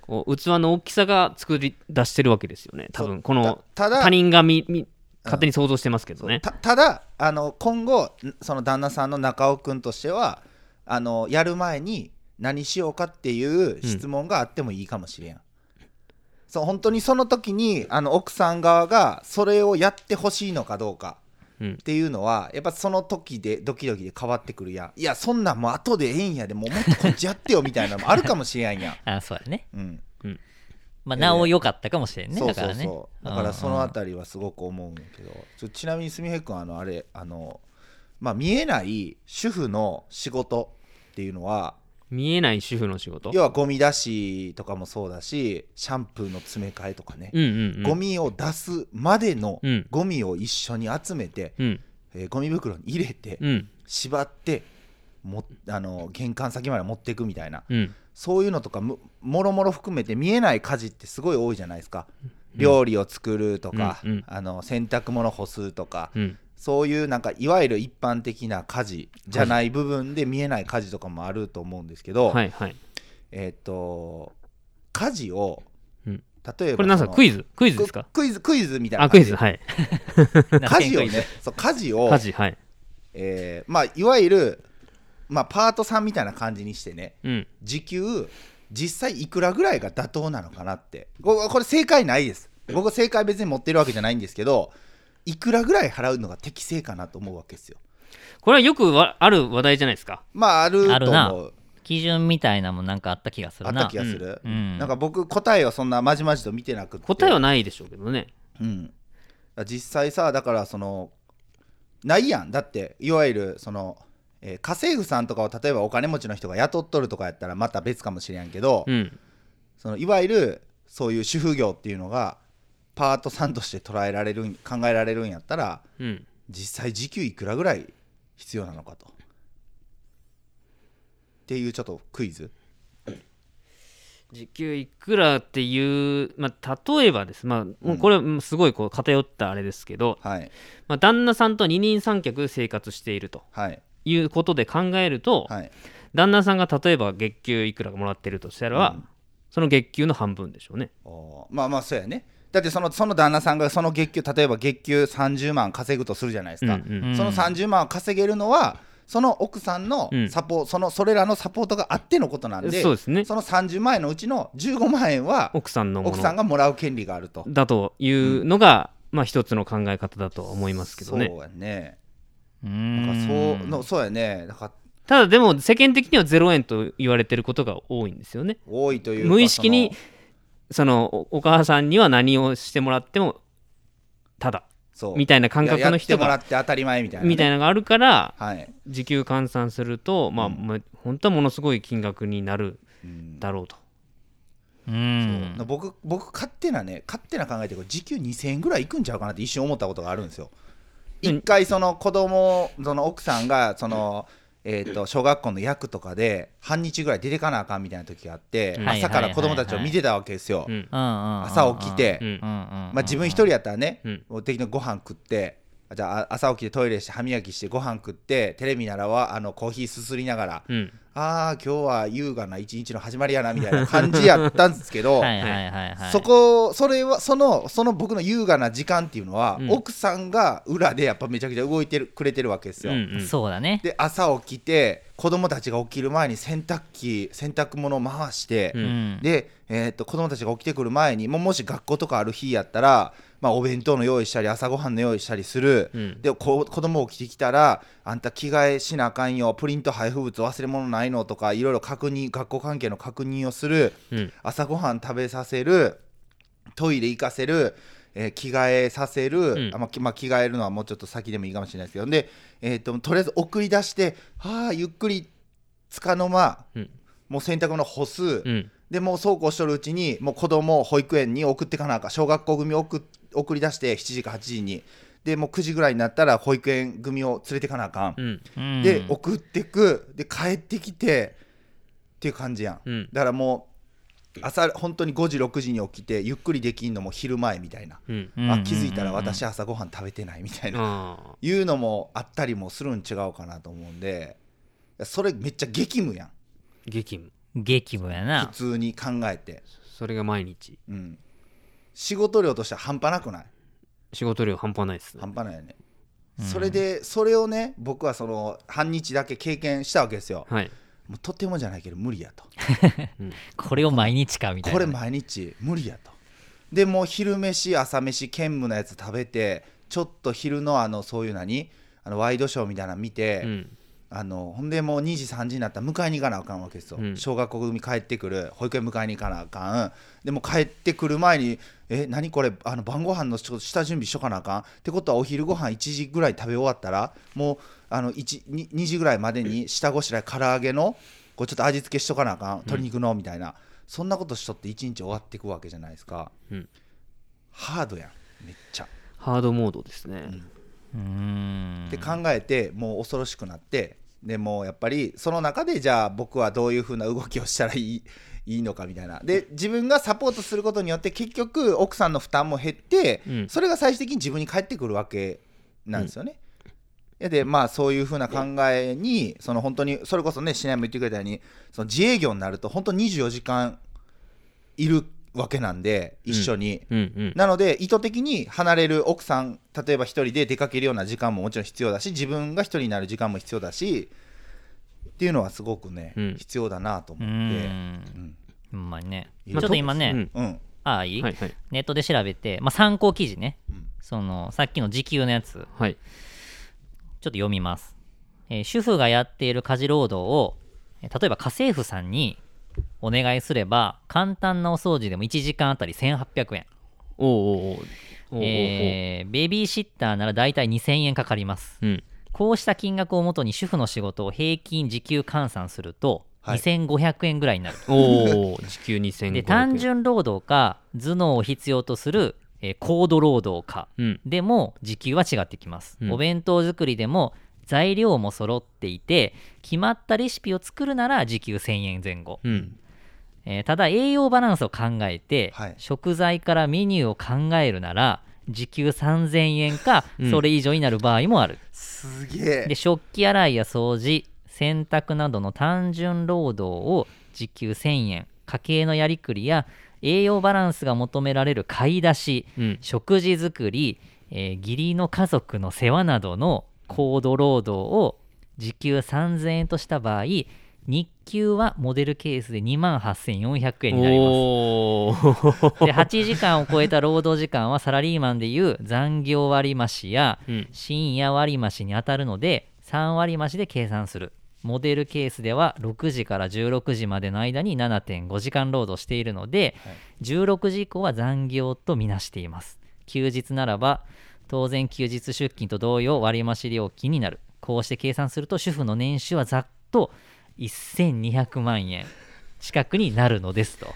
こう器の大きさが作り出してるわけですよね。多分このたただ他人がみみ勝手に想像してますけどね。たただあの今後んその旦那さんの中尾君としてはあのやる前に何しようかっていう質問があってもいいかもしれん、そう本当にその時にあの奥さん側がそれをやってほしいのかどうかうん。っていうのはやっぱその時でドキドキで変わってくるやん。いやそんなんもう後でええんやでもうもっとこっちやってよみたいなのもあるかもしれんやん、あそうやね。うん、まあなお良かったかもしれんねそうだからね。そうそうだからそのあたりはすごく思うんだけど、ちょちなみにすみへくんあのあれあのまあ見えない主婦の仕事っていうのは見えない主婦の仕事？要はゴミ出しとかもそうだしシャンプーの詰め替えとかね、うんうんうん。ゴミを出すまでのうん。ゴミを一緒に集めて、うん。えーゴミ袋に入れて、うん。縛ってもあの玄関先まで持っていくみたいな。うん。そういうのとかももろもろ含めて見えない家事ってすごい多いじゃないですか。料理を作るとか、うんうん。あの洗濯物干すとか、うんそういうなんかいわゆる一般的な家事じゃない部分で見えない家事とかもあると思うんですけど、はいはい。えっ、と家事を、うん。例えばこれなんすか？クイズ？クイズですか？クイズクイズみたいなあ感じ。クイズ。はい。家事をねそう家事を家事はい。えーまあいわゆる、まあ、パートさんみたいな感じにしてねうん。時給実際いくらぐらいが妥当なのかなって。ここれ正解ないです。僕正解別に持ってるわけじゃないんですけどいくらぐらい払うのが適正かなと思うわけですよ。これはよくわある話題じゃないですか。まああるあるな。と思う基準みたいなもんなんかあった気がするな。あった気がする、うん。なんか僕答えをそんなまじまじと見てなくて。答えはないでしょうけどね。うん、実際さだからそのないやん。だっていわゆるその、えー家政婦さんとかを例えばお金持ちの人が雇っとるとかやったらまた別かもしれんけど、うん。そのいわゆるそういう主婦業っていうのがパートさんとして捉えられるん考えられるんやったらうん。実際時給いくらぐらい必要なのかと。っていうちょっとクイズ。時給いくらっていう、まあ、例えばです、まあ、もうこれうんすごいこう偏ったあれですけど、はい。まあ、旦那さんと二人三脚で生活していると。はい。いうことで考えると、はい。旦那さんが例えば月給いくらもらってるとしたら、うん。その月給の半分でしょうね。まあまあそうやねだってそのその旦那さんがその月給例えば月給30万稼ぐとするじゃないですか、うんうん。うん。その30万を稼げるのはその奥さんのうん。サポ、そのそれらのサポートがあってのことなんでそうですね。その30万円のうちの15万円は奥さんのも奥さんのがもらう権利があると、だというのが、まあ一つの考え方だとは思いますけどね。そうやね。うなんそうのそうやね。なんかただでも世間的には0円と言われてることが多いんですよね。多いというか無意識にそそのおお母さんには何をしてもらってもただのそう。みたいな感覚の人ややってもらがって当たり前みたいなね、みたいなのがあるからはい、時給換算するとまあ、うん。まあ本当はものすごい金額になるうん。だろうと。うん。そう。僕僕勝手なね勝手な考えて時給2000円ぐらいいくんちゃうかなって一瞬思ったことがあるんですよ。うん。一回その子供その奥さんがそのえー、と小学校の役とかで半日ぐらい出てかなあかんみたいな時があって、うん。朝から子供たちを見てたわけですよ、うん朝起きて、うんまあ、自分一人やったらね、うんもう適当にご飯食ってじゃああ朝起きてトイレして歯磨きしてご飯食ってテレビならはあのコーヒーすすりながら、うん。ああ今日は優雅な一日の始まりやなみたいな感じやったんですけど、はいはいはいはいそこそれはそのその僕の優雅な時間っていうのは、うん奥さんが裏でやっぱめちゃくちゃ動いてるくれてるわけですよ。うんうん。そうだね。で朝起きて子供たちが起きる前に洗濯機洗濯物を回して、ううん。んで、えー、と子供たちが起きてくる前にももし学校とかある日やったら、まあ、お弁当の用意したり朝ごはんの用意したりする、うん。でこ子供起きてきたらあんた着替えしなあかんよプリント配布物忘れ物ないのとかいろいろ確認学校関係の確認をする。うん。朝ごはん食べさせる。トイレ行かせる、えー着替えさせる、ん。あまあきまあ、着替えるのはもうちょっと先でもいいかもしれないですけど。で、えー、ととりあえず送り出してはあゆっくりつかの間うん。もう洗濯物干す、うん。でもうそうこうしとるうちにもう子供を保育園に送ってかなあかん。小学校組を送送り出して7時か8時に。でもう9時ぐらいになったら保育園組を連れてかなあかん、うん。うん。で送ってく。で帰ってきてっていう感じやん、うん。だからもう朝本当に5時6時に起きてゆっくりできんのも昼前みたいな、うん。うん。あ気づいたら私朝ごはん食べてないみたいな、いうのもあったりもするん違うかなと思うんで。それめっちゃ激務やん。激務。激務やな。普通に考えて、それが毎日。うん、仕事量としては半端なくない？仕事量半端ないですね。半端ないよね、うん。それでそれをね僕はその半日だけ経験したわけですよ。はい。もうとてもじゃないけど無理やと。これを毎日かみたいな。これ毎日無理やと。でもう昼飯朝飯兼務のやつ食べてちょっと昼のあのそういう何？あのワイドショーみたいなの見て、うんあのほんでもう2時3時になったら迎えに行かなあかんわけですよ、うん。小学校組帰ってくる保育園迎えに行かなあかん。でも帰ってくる前にえ何これ？あの晩ご飯のちょっと下準備しとかなあかん。ってことはお昼ご飯1時ぐらい食べ終わったらもうあの 1, 2, 2時ぐらいまでに下ごしらえ唐揚げのこうちょっと味付けしとかなあかん。鶏肉のみたいな、そんなことしとって1日終わっていくわけじゃないですか、うん。ハードやん。めっちゃ。ハードモードですね。うーんって考えてもう恐ろしくなってでもうやっぱりその中でじゃあ僕はどういうふうな動きをしたらいい いいのかみたいな。で自分がサポートすることによって結局奥さんの負担も減って、うん。それが最終的に自分に返ってくるわけなんですよね。いやでまあそういうふうな考えにその本当にそれこそねシナも言ってくれたようにその自営業になると本当24時間いるわけなんで一緒に。うんうん。なので意図的に離れる奥さん例えば一人で出かけるような時間ももちろん必要だし自分が一人になる時間も必要だしっていうのはすごくね、うん。必要だなとう思って、ん。うん。まにね。ちまあょっと今ね、うん。うん。ああいい、はいはい。ネットで調べて、まあ、参考記事ね。うん。そのさっきの時給のやつ。はい。ちょっと読みます。えー主婦がやっている家事労働をえー例えば家政婦さんにお願いすれば簡単なお掃除でも1時間あたり1800円、おうおうおえーベビーシッターなら大体2000円かかります。うん。こうした金額をもとに主婦の仕事を平均時給換算するとはい。2500円ぐらいになる、おお時給2500円。で単純労働か頭脳を必要とする、えー高度労働かうん。でも時給は違ってきます、うん。お弁当作りでも材料も揃っていて決まったレシピを作るなら時給1000円前後、うんえーただ栄養バランスを考えて、はい。食材からメニューを考えるなら時給3000円かうん。それ以上になる場合もある、すげえ。で食器洗いや掃除洗濯などの単純労働を時給1000円家計のやりくりや栄養バランスが求められる買い出しうん。食事作り、えー義理の家族の世話などの高度労働を時給3000円とした場合日給はモデルケースで2万8400円になります。で8時間を超えた労働時間はサラリーマンでいう残業割増やうん。深夜割増に当たるので3割増で計算する。モデルケースでは6時から16時までの間に7.5時間労働しているので、はい。16時以降は残業とみなしています。休日ならば当然休日出勤と同様割増料金になる。こうして計算すると主婦の年収はざっと1200万円近くになるのですと。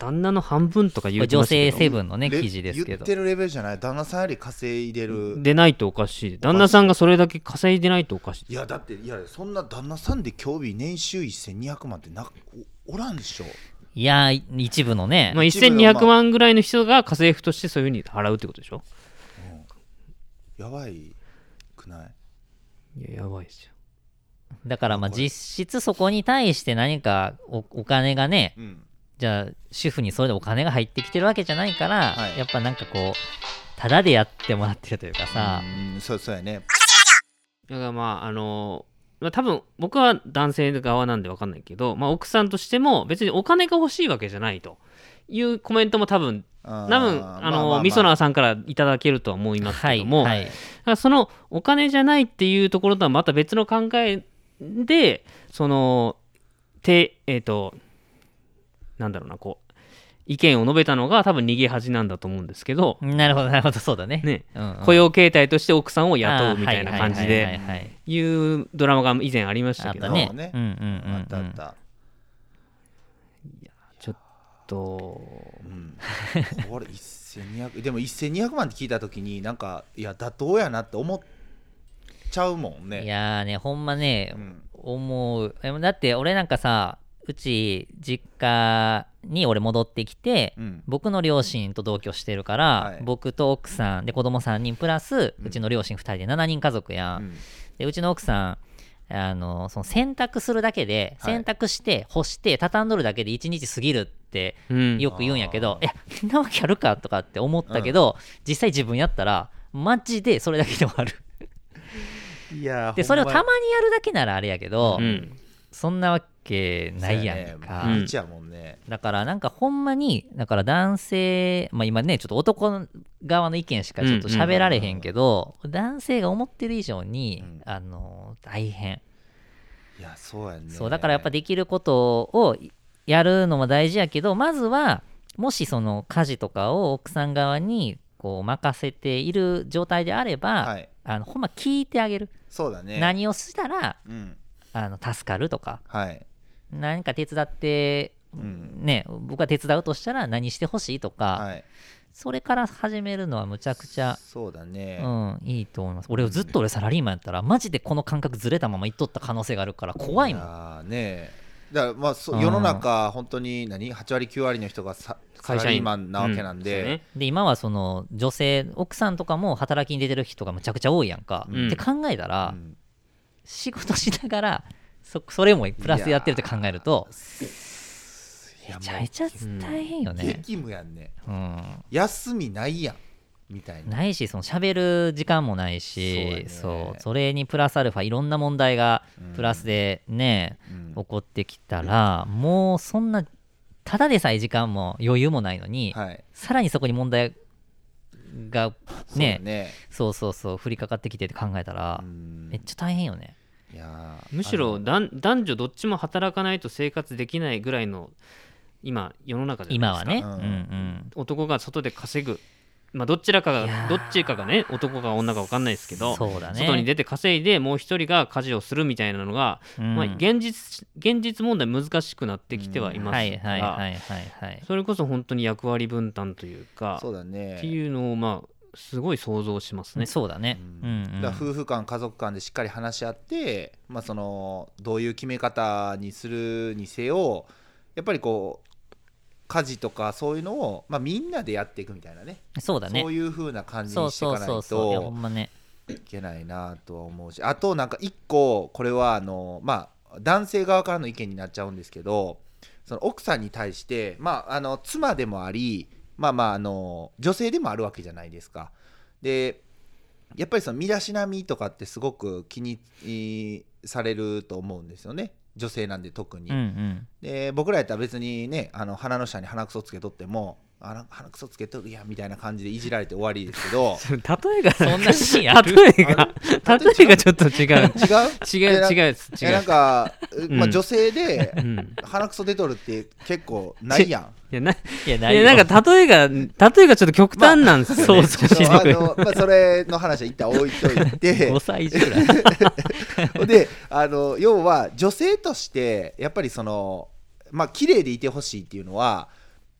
旦那の半分とか言うてましたけど。性セブンのねレ記事ですけど。言ってるレベルじゃない？旦那さんより稼いでる。でないとおかしい。旦那さんがそれだけ稼いでないとおかしい。いやだっていやそんな旦那さんで今日日年収1200万ってなおおらんでしょ。いやー一部のね、まあ、一部の1200万ぐらいの人が家政婦としてそういうふうに払うってことでしょ？やばいくない？いややばいですよだからまあ実質そこに対して何かおお金がねうん。じゃあ主婦にそれでお金が入ってきてるわけじゃないから、はい。やっぱなんかこうタダでやってもらってるというかさ、うんそうそうやね。だからまああのまあ、多分僕は男性側なんで分かんないけど、まあ、奥さんとしても別にお金が欲しいわけじゃないと。いうコメントも多分多多分あのみそなさんからいただけるとは思いますはいけども、はい。だからそのお金じゃないっていうところとはまた別の考えでそのてえっ、となんだろうなこう意見を述べたのが多分逃げ恥なんだと思うんですけど、なるほどなるほどそうだね。ね。うんうん。雇用形態として奥さんを雇うみたいな感じではいうドラマが以前ありましたけど。あったね。そうんうんうんうん。あったあった。ちょっとうん。これ1200でも1200万って聞いた時になんかいや妥当やなって思っちゃうもんね。いやーねほんまね、うん。思う。えだって俺なんかさうち実家に俺戻ってきて、うん。僕の両親と同居してるから、はい。僕と奥さんで子供3人プラスうん。うちの両親2人で7人家族や、うん。んでうちの奥さんあのその洗濯するだけで、はい。洗濯して干して畳んどるだけで1日過ぎるってうん。よく言うんやけど、あーいやそんなわけあるか？とかって思ったけど、実際自分やったらマジでそれだけで終わるいやでそれをたまににやるだけならあれやけど、うん。そんなわけないやんか、うん毎日やもんね。だからなんかほんまにだから男性まあ今ねちょっと男側の意見しかちょっと喋られへんけど、男性が思ってる以上に、うん。あの大変、いやそうやね。そうだからやっぱできることをやるのも大事やけどまずはもしその家事とかを奥さん側にこう任せている状態であれば、はい。あのほんま聞いてあげる、そうだね。何をしたらうん。あの助かるとか。はい。何か手伝ってうん。ね僕が手伝うとしたら何してほしいとか、はい。それから始めるのはむちゃくちゃ、そうだね。うん、いいと思います。俺ずっと俺サラリーマンやったらマジでこの感覚ずれたままいっとった可能性があるから怖いもん。ね。だからまあ世の中本当に何？8割9割の人がさサ会社員ラリーマンなわけなんで。うん。そうね。で今はその女性奥さんとかも働きに出てる人がむちゃくちゃ多いやんか、うん。って考えたら、うん。仕事しながらそそれもプラスやってるって考えるとめちゃめちゃ大変よね、激務やんね。うん、休みないやんみたいな。ないしその喋る時間もないしそうやね。そう。それにプラスアルファいろんな問題がうんプラスでね、うん。起こってきたらもうそんなただでさえ時間も余裕もないのに、はい。さらにそこに問題がそうだね。ねそうそうそう降りかかってきてって考えたら、うん。めっちゃ大変よね。いやーむしろ男男女どっちも働かないと生活できないぐらいの今世の中じゃ今ないですか。はね、ううんんうん、男が外で稼ぐまあどちらかがどっちかがね男か女か分かんないですけどね。外に出て稼いでもう一人が家事をするみたいなのが、うん。まあ、現実現実問題難しくなってきてはいますはいはいがはいはいはい。それこそ本当に役割分担というかそうだね。っていうのをまあすごい想像しますね。そうだね、ううんだ夫婦間家族間でしっかり話し合って、まあ、そのどういう決め方にするにせよやっぱりこう家事とかそういうのを、まあ、みんなでやっていくみたいなね。そうだね。そういう風な感じにしていかないとんまね。いけないなとは思うしあとなんか一個これはあのまあ男性側からの意見になっちゃうんですけどその奥さんに対してまああの妻でもありまあまああの女性でもあるわけじゃないですか。でやっぱりその身だしなみとかってすごく気にえーされると思うんですよね女性なんで特に。うんうんで僕らやったら別にねあの鼻の下に鼻くそつけとっても鼻くそつけとるやんみたいな感じでいじられて終わりですけど。例えがそんなシーンある？例えが例えがちょっと違う。違う違う違うです違えなんう。か、まあ、うん女性でうん。鼻くそ出とるって結構ないやん。いやないやないなんか例えが例えがちょっと極端なんですよね。そうそうあのまあ、それの話は一旦置いといて。5歳児ぐら。いであの要は女性としてやっぱりそのまあ綺麗でいてほしいっていうのは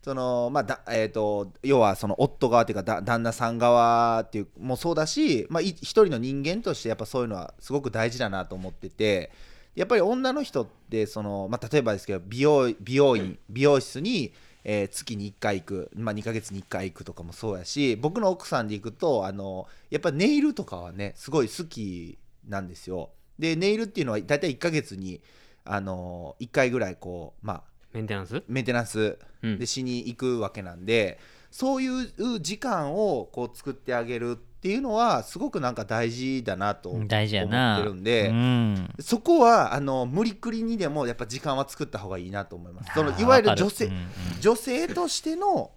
そのまあだえー、と要はその夫側っていうかだ旦那さん側っていうもそうだし、まあ、い一人の人間としてやっぱそういうのはすごく大事だなと思っててやっぱり女の人ってその、まあ、例えばですけど美容美容院美容室に、えー月に1回行く、まあ、2ヶ月に1回行くとかもそうやし僕の奥さんで行くとあのやっぱネイルとかはねすごい好きなんですよ。でネイルっていうのは大体1ヶ月にあの1回ぐらいこうまあメンテナンス？メンテナンス。うん。でしに行くわけなんで、そういう時間をこう作ってあげるっていうのはすごくなんか大事だなと思って大事やな。るんで、うん。そこはあの無理くりにでもやっぱ時間は作った方がいいなと思います。そのいわゆる。女性、うんうん。女性としての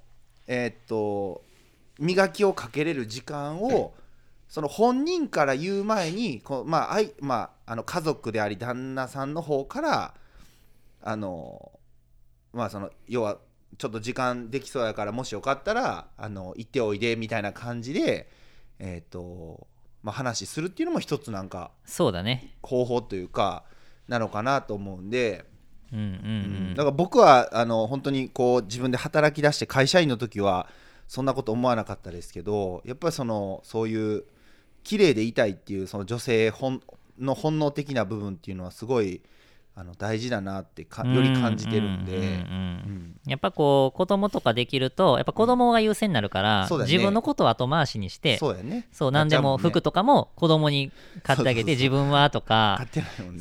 えーっと磨きをかけれる時間をその本人から言う前にこう、まああいまあ、あの家族であり旦那さんの方からあのまあその要はちょっと時間できそうやからもしよかったらあの行っておいでみたいな感じでえーっとまあ話するっていうのも一つなんかそうだね。方法というかなのかなと思うんで。うんうん。うん。だから僕はあの本当にこう自分で働き出して会社員の時はそんなこと思わなかったですけどやっぱりそのそういう綺麗でいたいっていうその女性本の本能的な部分っていうのはすごいあの大事だなってかより感じてるんで、ううんうんうんやっぱこう子供とかできるとやっぱ子供が優先になるから、そうだよね。自分のことを後回しにしてそうやね。そう何でも服ととかも子供に買ってあげて自分はとか。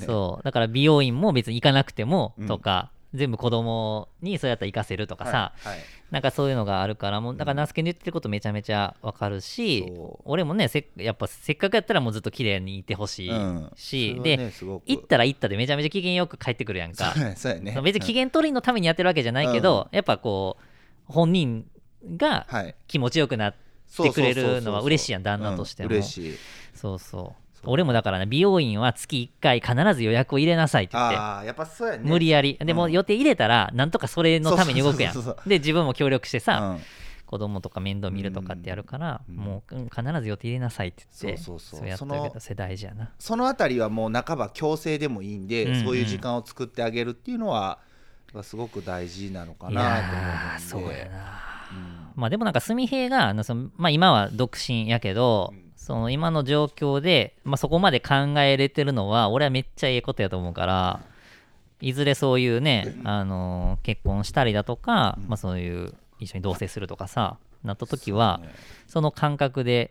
そう。だから美容院も別に行かなくてもうん。とか、全部子供にそうやったら行かせるとかさ、はいはい。なんかそういうのがあるからもうだからナスケの言ってることめちゃめちゃわかるし、そう。俺もねせっやっぱせっかくやったらもうずっと綺麗にいてほしいうん。し、それはで行ったら行ったでめちゃめちゃ機嫌よく帰ってくるやんか。ね別に機嫌取りのためにやってるわけじゃないけど、やっぱこう本人がはい。気持ちよくなってくれるのは嬉しいやん旦那としても、うん嬉しい。そうそう俺もだからね美容院は月1回必ず予約を入れなさいって言って。ああやっぱそうやね。無理やり。でもうん予定入れたらなんとかそれのために動くやん。で自分も協力してさ、うん。子供とか面倒見るとかってやるから、うん。もううん必ず予定入れなさいって言ってそうそうそう。やってるけどそれ大事やな。そのあたりはもう半ば強制でもいいんで、うんうん。そういう時間を作ってあげるっていうのはすごく大事なのかいなとそうやな思うんでうんまあでもなんか純平があのその、まあ、今は独身やけど、うんその今の状況で、まあ、そこまで考えれてるのは俺はめっちゃええことやと思うからいずれそういうね、あのー結婚したりだとか、まあ、そういう一緒に同棲するとかさなった時はその感覚で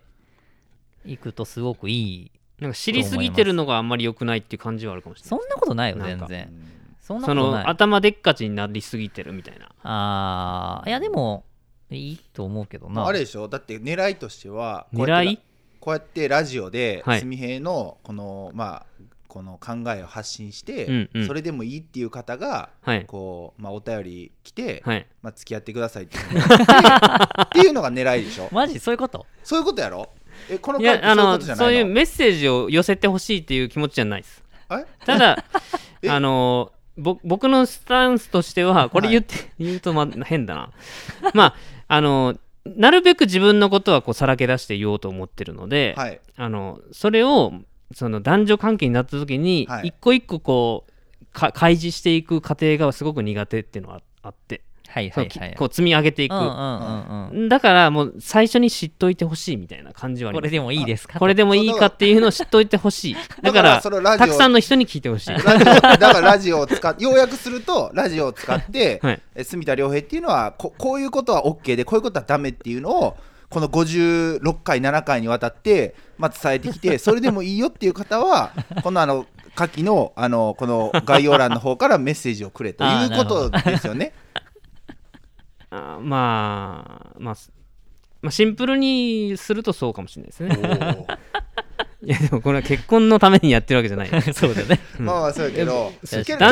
行くとすごくいいなんか知りすぎてるのがあんまり良くないっていう感じはあるかもしれない。そんなことないよ全然。うん。そんなそことない。の頭でっかちになりすぎてるみたいな。あーいやでもいいと思うけどな。あれでしょ？だって狙いとしては狙い？こうやってラジオではい。純平のこのまあこの考えを発信して、うんうん。それでもいいっていう方がはい。こう、まあ、お便り来て、はい。まあ、付き合ってくださいっていうのが っていうのが狙いでしょ？マジそういうこと？そういうことやろ？えこのいやあのそういうメッセージを寄せてほしいっていう気持ちじゃないです。え？ただ え？あのぼ僕のスタンスとしてはこれ言って、言うとま変だな。まああのなるべく自分のことはこうさらけ出して言おうと思ってるので、はい。あのそれをその男女関係になった時に、はい。一個一個こうか開示していく過程がすごく苦手っていうのはあって、はいはいはい。こう積み上げていく、うん。うんうんうんだからもう最初に知っといてほしいみたいな感じはあります。これでもいいですか？これでもいいかっていうのを知っといてほしい。だ かだかららそれラジオたくさんの人に聞いてほしい。ラジオだからラジオを使っ要約するとラジオを使って、はい。え住田良平っていうのはここういうことは OK でこういうことはダメっていうのをこの56回7回にわたって、まあ、伝えてきて それでもいいよっていう方はこのあの下記のあのこの概要欄の方からメッセージをくれということですよね。あまあ、まあ、すまあシンプルにするとそうかもしれないですね。いやでもこれは結婚のためにやってるわけじゃない。そうだね。まあまあそうやけど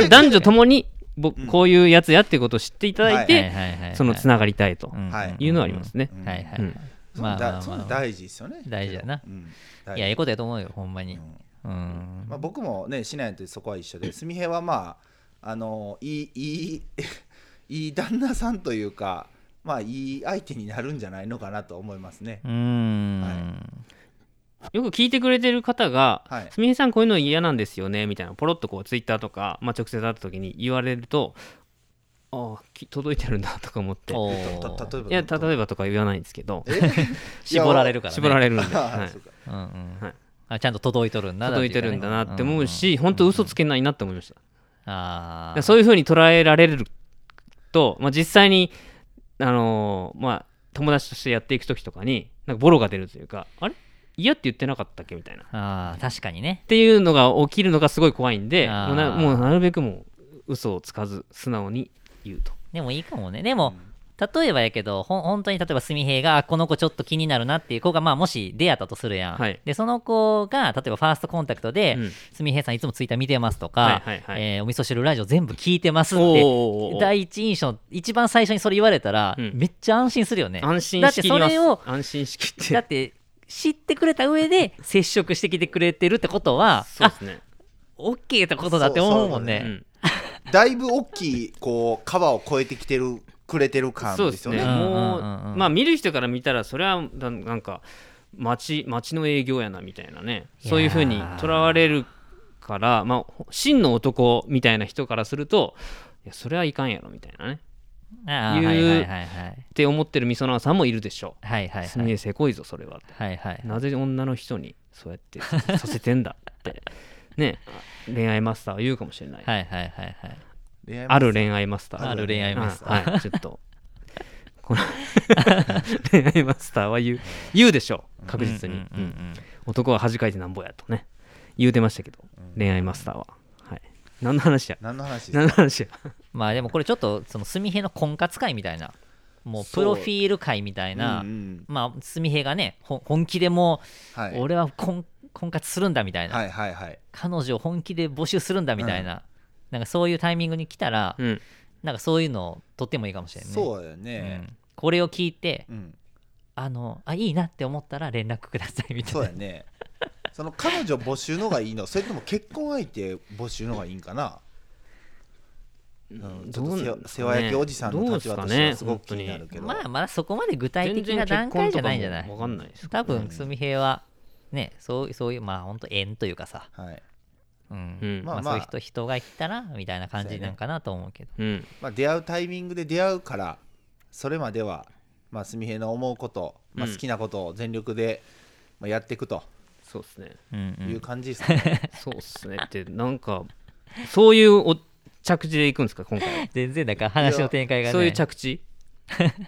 男女とももにぼうん。こういうやつやっていうことを知っていただいはいて、そのつながりたいとい。いうのはありますね。はいはいはい。うん。まあまあまあ。大事ですよね。大事やな。うん。大事。いやええことやと思うよほんまに。うん。うん。まあ、僕もねシナヤンってそこは一緒で純平はまああのいいいいいい旦那さんというかまあいい相手になるんじゃないのかなと思いますね。うーん。よく聞いてくれてる方がはい「すみれさんこういうの嫌なんですよね」みたいなポロッとこうツイッターとか、まあ、直接会った時に言われると「ああき届いてるんだ」とか思って。おたー。例えばいや例えばとか言わないんですけどえ？絞られるからね。絞られるんで、あはい。そうんうんはいあちゃんと届いとるんだ届いてるんだなって思うし、本当嘘つけないなって思いました。ああそういうふうに捉えられると、まあ、実際に、あのーまあ、友達としてやっていく時とかになんかボロが出るというかあれ？嫌って言ってなかったっけみたいな。っあー確かにね。ていうのが起きるのがすごい怖いんでもうなるべくもう嘘をつかず素直に言うと。でもいいかもね。でも、例えばやけどほん本当に例えば純平があこの子ちょっと気になるなっていう子がまあもし出会ったとするやん、はい。でその子が例えばファーストコンタクトでうん。純、平さんいつもツイッター見てますとか、はいはいはい。えーお味噌汁ラジオ全部聞いてますっおてー第一印象一番最初にそれ言われたら、うん。めっちゃ安心するよね。安心だっしてきります。それを安心しきって。だって知ってくれた上で接触してきてくれてるってことはそうですね、オッケーってことだって思うもんね。うん、だいぶ大きいこう川を越えてきてるくれてる感そうですすね。でよね。うんもう、うんうん。うんまあ見る人から見たらそれはだなんか町町の営業やなみたいなね。そういうふうにとらわれるからまあ真の男みたいな人からするといやそれはいかんやろみたいなね。いはいはいはい。って思ってるみそなさんもいるでしょ。はいはいうすみえせこいぞそれはって。はいはい。なぜ女の人にそうやってさせてんだって。ね。恋愛マスターは言うかもしれない、はいはいはいはいある恋愛マスター。ある恋愛マスター。うん。はい。ちょっと。この 恋愛マスターは言う言うでしょう。確実に、男は恥かいてなんぼやとね。言うてましたけど、恋愛マスターは。はい。何の話や？何の話何のか話や？まあでもこれちょっとその純平の婚活会みたいな。もうプロフィール会みたいな、うんうん。まあ純平がねほ本気でもう、はい。俺は婚婚活するんだみたいな、はいはいはい。彼女を本気で募集するんだみたいな、なんかそういうタイミングに来たら、うん。なんかそういうのをとってもいいかもしれないね。そうだようねん、これを聞いてうん。あのあいいなって思ったら連絡くださいみたいな。そうやね。その彼女募集のがいいの？それとも結婚相手募集のがいいんかな？うんちょっと世話世話焼きおじさんの立場としてはすごく気になるけど、まあまだそこまで具体的な段階じゃないんじゃない。分かんない多分純平はねそうそういうまあ本当縁というかさ、はいうん。うん。まあ、まあまあ。そういう人人がいたらみたいな感じなんかなと思うけど、うん。まあ、出会うタイミングで出会うからそれまでは、まあ、純平の思うこと、まあ、うん。好きなことを全力で、まあ、やっていくと。そうですね。うんうん。いう感じです かね、そうっすね。ってなんかそういうお着地でいくんですか今回は。全然なんか話の展開がね。そういう着地？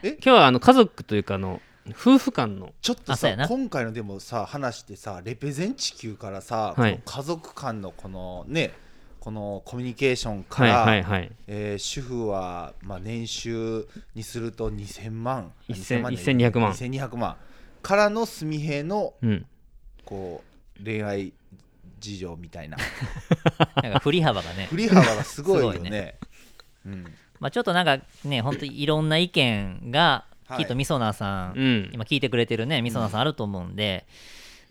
え？今日はあの家族というかあの夫婦間のちょっとさ今回のでもさ話ってさレペゼン地球からさ、はい。家族間のこのねこのコミュニケーションかはいら、はいはい。えー主婦は、まあ、年収にすると2000万1000万1200万。1200万からの純平のうん。こう恋愛事情みたいな。なんか振り幅がね。振り幅がすごいよすごいね。うん、まあちょっとなんかね本当にいろんな意見がはい。きっとみそなさん、うん。今聞いてくれてるねみそなさんあると思うんで、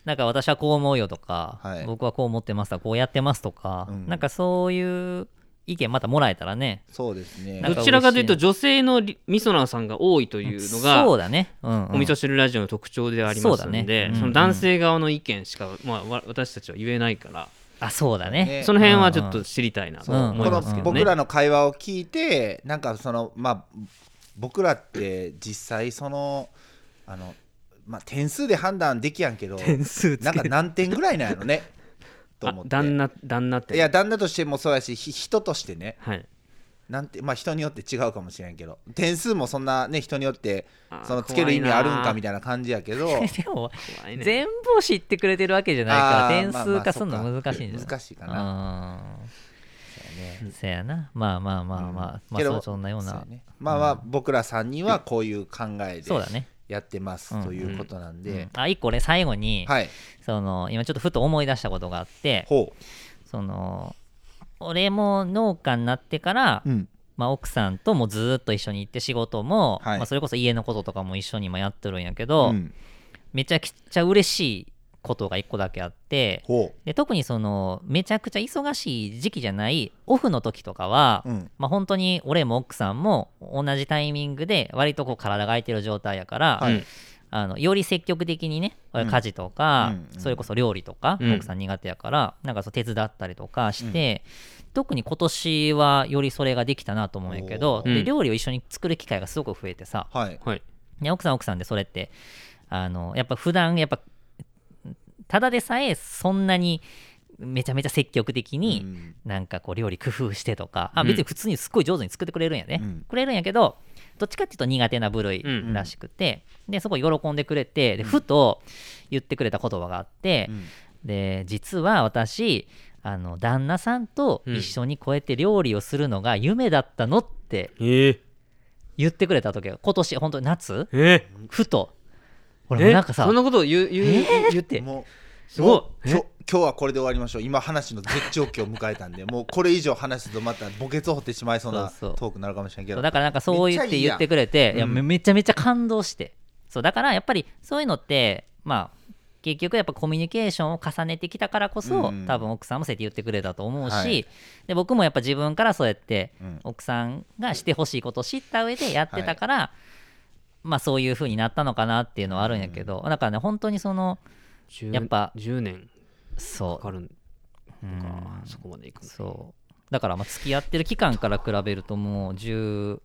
なんか私はこう思うよとか、はい。僕はこう思ってますとかこうやってますとか、うん。なんかそういう意見またもらえたらねそうですね。どちらかというと女性のリみそなさんが多いというのそうがだね、うんうん。お味噌汁ラジオの特徴でありますのでね。うんうん。その男性側の意見しか、まあ、わ私たちは言えないから。あそうだね。ね。その辺はちょっと知りたいなとそう思いますけどね。僕らの会話を聞いてなんかそのまあ僕らって実際そのあのまあ点数で判断できやんけど点数つなんか何点ぐらいなんやろね？とあ思って。旦那旦那って。いや旦那としてもそうやしひ人としてね。はい。なんてまあ人によって違うかもしれんけど点数もそんなね人によってそのつける意味あるんかみたたいな感じやけど。でもね。全部を知ってくれてるわけじゃないから点数化するのまあまあ難しいんじゃない難しいかなね。そやな。まあまあまあまあ、まあけどそうそんなような。ね。まあまあ僕ら3人はこういう考えでそうだね。やってますうんということなんうんであ一個俺最後に、はい。その今ちょっとふと思い出したことがあってほその俺も農家になってから、ううん。まあ、奥さんともずーっと一緒に行って仕事も、はい。まあ、それこそ家のこととかも一緒に今やってるんやけど、うん。めちゃくちゃ嬉しいことが一個だけあってほで特にそのめちゃくちゃ忙しい時期じゃないオフの時とかは、ううん。まあ、本当に俺も奥さんも同じタイミングで割とこう体が空いてる状態やから、はい。うんあのより積極的にねうん。家事とか、うんうん。それこそ料理とか、うん。奥さん苦手やからなんかそう手伝ったりとかして、特に今年はよりそれができたなと思うんやけど、で料理を一緒に作る機会がすごく増えてさ、はい。はい。ね、奥さんは奥さんでそれってあのやっぱ普段やっぱただでさえそんなにめちゃめちゃ積極的に、うん。なんかこう料理工夫してとか、あうん。別に普通にすっごい上手に作ってくれるんやね、うん。くれるんやけどどっちかっていうと苦手な部類うん。らしくて、でそこ喜んでくれてでふと言ってくれた言葉があって、うん。で実は私あの旦那さんと一緒にこうやって料理をするのが夢だったのってえ。ー、言ってくれた時が今年本当に夏？え。ふと。ー、俺もなんかさそんなことを言う言う、え？ー言って。もうすごい。もう今日今日はこれで終わりましょう。今話の絶頂期を迎えたんで もうこれ以上話すとまた墓穴を掘ってしまいそうなそうそう。トークになるかもしれんけど。だからなんかそう言って言ってくれていやうんめめちゃめちゃ感動して。そうだからやっぱりそういうのってまあ結局やっぱコミュニケーションを重ねてきたからこそ、うん。多分奥さんもそうやって言ってくれたと思うし、はい。で僕もやっぱ自分からそうやってうん。奥さんがしてほしいことを知った上でやってたから、まあそういう風になったのかなっていうのはあるんやけど、だからね本当にその10やっぱ10年そう。かかるんか、うん。そこまでいくのそう。だからまあ付き合ってる期間から比べるともう10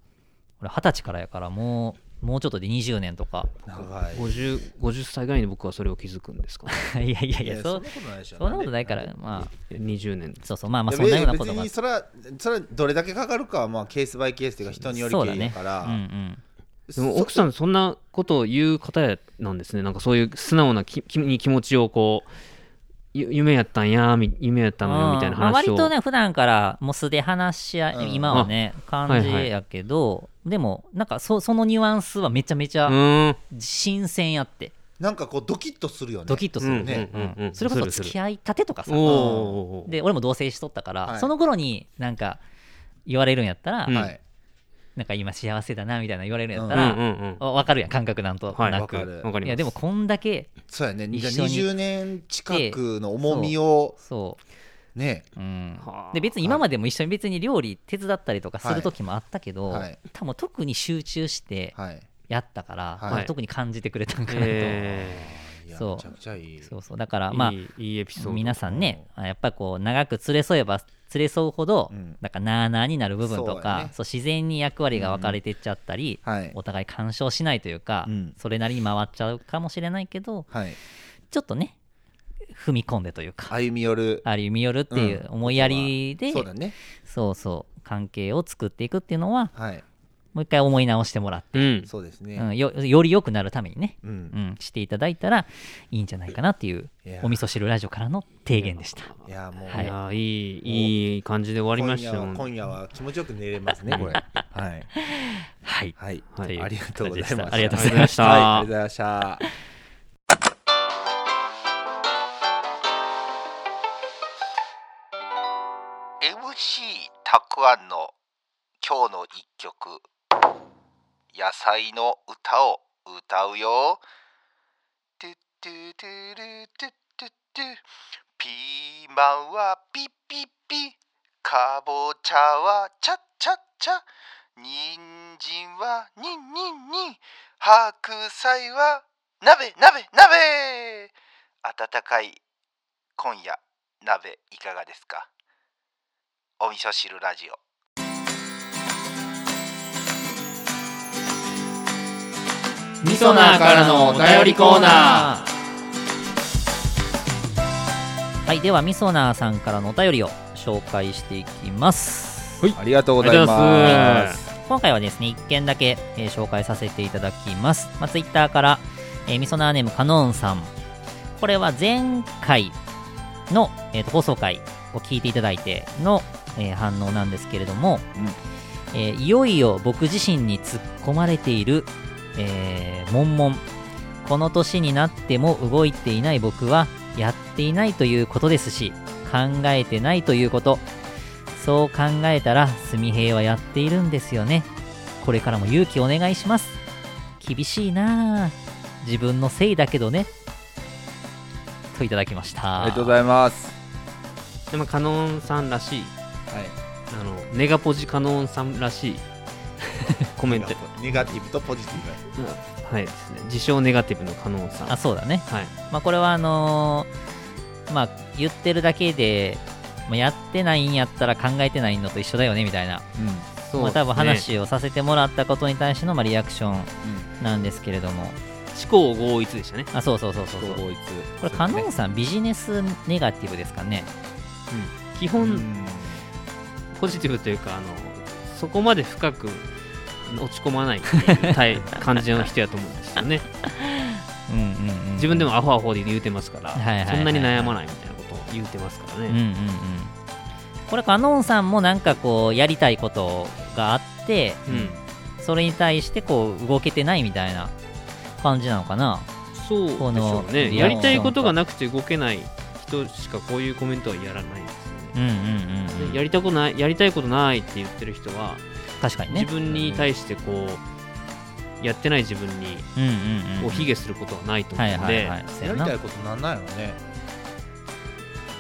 俺二十歳からやからもうもうちょっとで20年とか。長い。50, 50歳ぐらいに僕はそれを気づくんですか いやいやいやそそんなことないでしょそんなことないからまあ。20年。そうそうまあまあいやそんなような別ことが。にそれはそれはどれだけかかるかはまあケースバイケースというか人によりそうだねけりやから、うんうんでも奥さんそんなことを言う方やなんですね。なんかそういう素直なききに気持ちをこうゆ夢やったんやみ夢やったのよみたいな話を、割とね普段からもう素で話し合い、うん。今はね感じやけど、でもなんかそそのニュアンスはめちゃめちうゃ新鮮やって。なんかこうドキッとするよね。ドキッとするね、うん。うんうんうんそれこそ付き合いたてとかさ。で俺も同棲しとったから、はい。その頃になんか言われるんやったら、うん。はいなんか今幸せだなみたいな言われるんやったうんら、うんうん。あ分かるやん感覚なんとはいなく、わかる。わかります。いやでもこんだけそうやね一緒に20年近くの重みをそね。う、うん。はあ、で別に今までも一緒に別に料理手伝ったりとかする時もあったけど、はい。はい。多分特に集中してはい。やったから、はい。特に感じてくれたんかなと、え。そう。そうそう。だからーまあいいいいエピソード。皆さんねあやっぱりこう長く連れ添えば連れ添うほど、うん。なんかなあなあになる部分とかね。そう自然に役割が分かれていっちゃったり、はい。お互い干渉しないというか、うん。それなりに回っちゃうかもしれないけどはい。ちょっとね踏み込んでというか歩み寄る。ある意味よるっていう思いやりで、そうだね。そうそう関係を作っていくっていうのははいもう一回思い直してもらって、うん。そうですね。うん、よより良くなるためにね、うん。うん、していただいたらいいんじゃないかなっていうお味噌汁ラジオからの提言でした。いやもう。はい。いいいいい感じで終わりましたよ。今夜は今夜は気持ちよく寝れますねこれ。はい。はい。はい。はい。ありがとうございました。ありがとうございました。はい。ありがとうございました「MC たくあんの今日の一曲野菜の歌を歌うよ」「てってトゥトゥルトゥトゥトゥピーマンはピッピッピかぼちゃはチャッチャッチャ。人参はニンニンニン。白菜は鍋鍋鍋。温かい今夜鍋いかがですか？お味噌汁ラジオ。みそなーからのお便りコーナー。はいではみそなーさんからのお便りを紹介していきます。ありがとうございありがとうございまます。す今回はですね1件だけ、えー紹介させていただきます、まあ、ツイッターから、えー、みそなーネームカノンさん。これは前回の、えーと放送回を聞いていただいての、えー反応なんですけれども、えーいよいよ僕自身に突っ込まれている、えー、モンモンこの年になっても動いていない僕はやっていないということですし考えてないということ。そう考えたら純平はやっているんですよね。これからも勇気お願いします。厳しいなあ。自分のせいだけどね。といただきました。ありがとうございます。でもカノンさんらしい。はい。あのネガポジカノンさんらしい。コメント。ネガティブとポジティブ。うんはいですね自称ネガティブのカノンさん。あそうだね。はい。まあ、これはあのーまあ、言ってるだけで、まあ、やってないんやったら考えてないのと一緒だよねみたいな、そうまあ、多分話をさせてもらったことに対しての、まあ、リアクションなんですけれども、思考合一でしたね。あそうそうそうそうそう。これ、カノンさん、ビジネスネガティブですかね。基本うん。ポジティブというかあのそこまで深く落ち込まないってい感じの人やと思うんですよね。うんうんうん、自分でもアホアホで言うてますから、そんなに悩まないみたいなことを言うてますからね、うんうんうん。これ、カノンさんもなんかこう、やりたいことがあって、うん。それに対してこう、動けてないみたいな感じなのかな？そうでしこのょうねやりたいことがなくて動けない人しかこういうコメントはやらないですよね。うんうんうん、うん。でやりたくないやりたいことないって言ってる人は、確かにね。自分に対してこうやってない自分にうんうんうん。こう卑下することはないと思うので、やりたいことなんなんやろね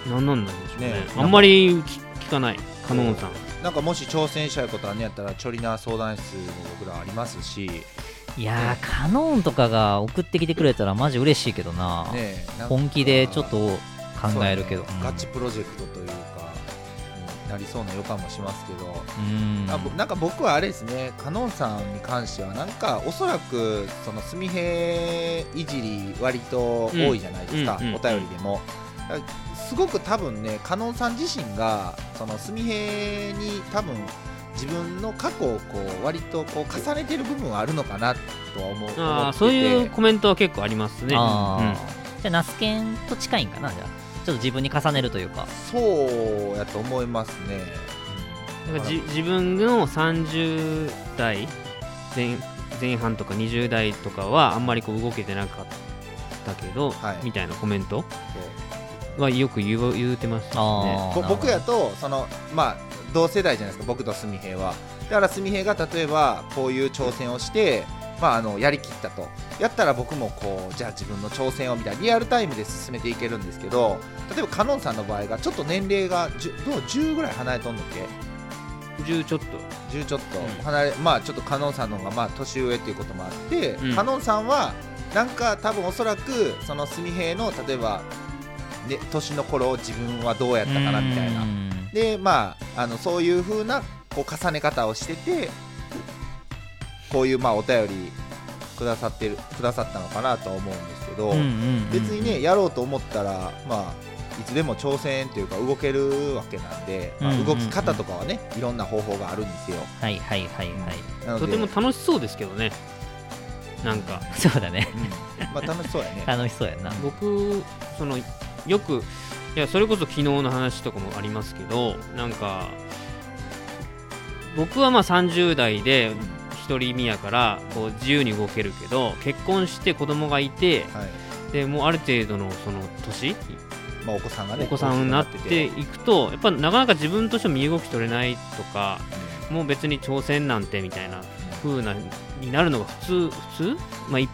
何なんなんでしょうね。ねあんまり聞聞かない。カノンさん。なんかもし挑戦したいことあんねやったらチョリナー相談室も僕らありますし。ねいやー、カノンとかが送ってきてくれたらマジ嬉しいけどな。えなんか本気でちょっと考えるけど。そうやね。ガチプロジェクトというなりそうな予感もしますけど、うん。なんか僕はあれですね。カノンさんに関してはなんかおそらくその純平いじり割と多いじゃないですか、うんうんお便りでも、すごく多分ねカノンさん自身がその純平に多分自分の過去をこう割とこう重ねてる部分はあるのかなとは思う思ってて。あーそういうコメントは結構ありますね。あー。じゃあ、ナスケンと近いんかな、じゃあ。ちょっと自分に重ねるというか。そうやと思いますね、うん。なんかじ自分の30代前前半とか20代とかはあんまりこう動けてなかったけど、はい。みたいなコメントはよく言う言うてましたね。僕やとそのまあ同世代じゃないですか僕と純平は。だから純平が例えばこういう挑戦をしてまああのやりきったと。やったら僕もこうじゃあ自分の挑戦をみたいなリアルタイムで進めていけるんですけど例えばカノンさんの場合がちょっと年齢が10どう10ぐらい離れとんのっけ？10ちょっと。10ちょっと。うん。離れ、まあちょっとカノンさんの方がまあ年上っていうこともあって、うん。カノンさんはなんか多分おそらくその純平の例えば、ね、年の頃自分はどうやったかなみたいな。うん。でまああのそういう風なこう重ね方をしててこういうまあお便りくださってるくださったのかなとは思うんですけど、うんうんうん別にねやろうと思ったらまあいつでも挑戦というか動けるわけなんで、動き方とかはねいろんな方法があるんですよ。はいはいはいはい。とても楽しそうですけどね。なんか。そうだね。うん。まあ楽しそうやね。楽しそうやな。僕そのよくいやそれこそ昨日の話とかもありますけどなんか僕はまあ30代で独り身やからこう自由に動けるけど結婚して子供がいてはい。でもうある程度のその年？まあ、お子さんがねお子さんになっていくとやっぱなかなか自分としても身動き取れないとかもう別に挑戦なんてみたいな風なになるのが普通普通？まあい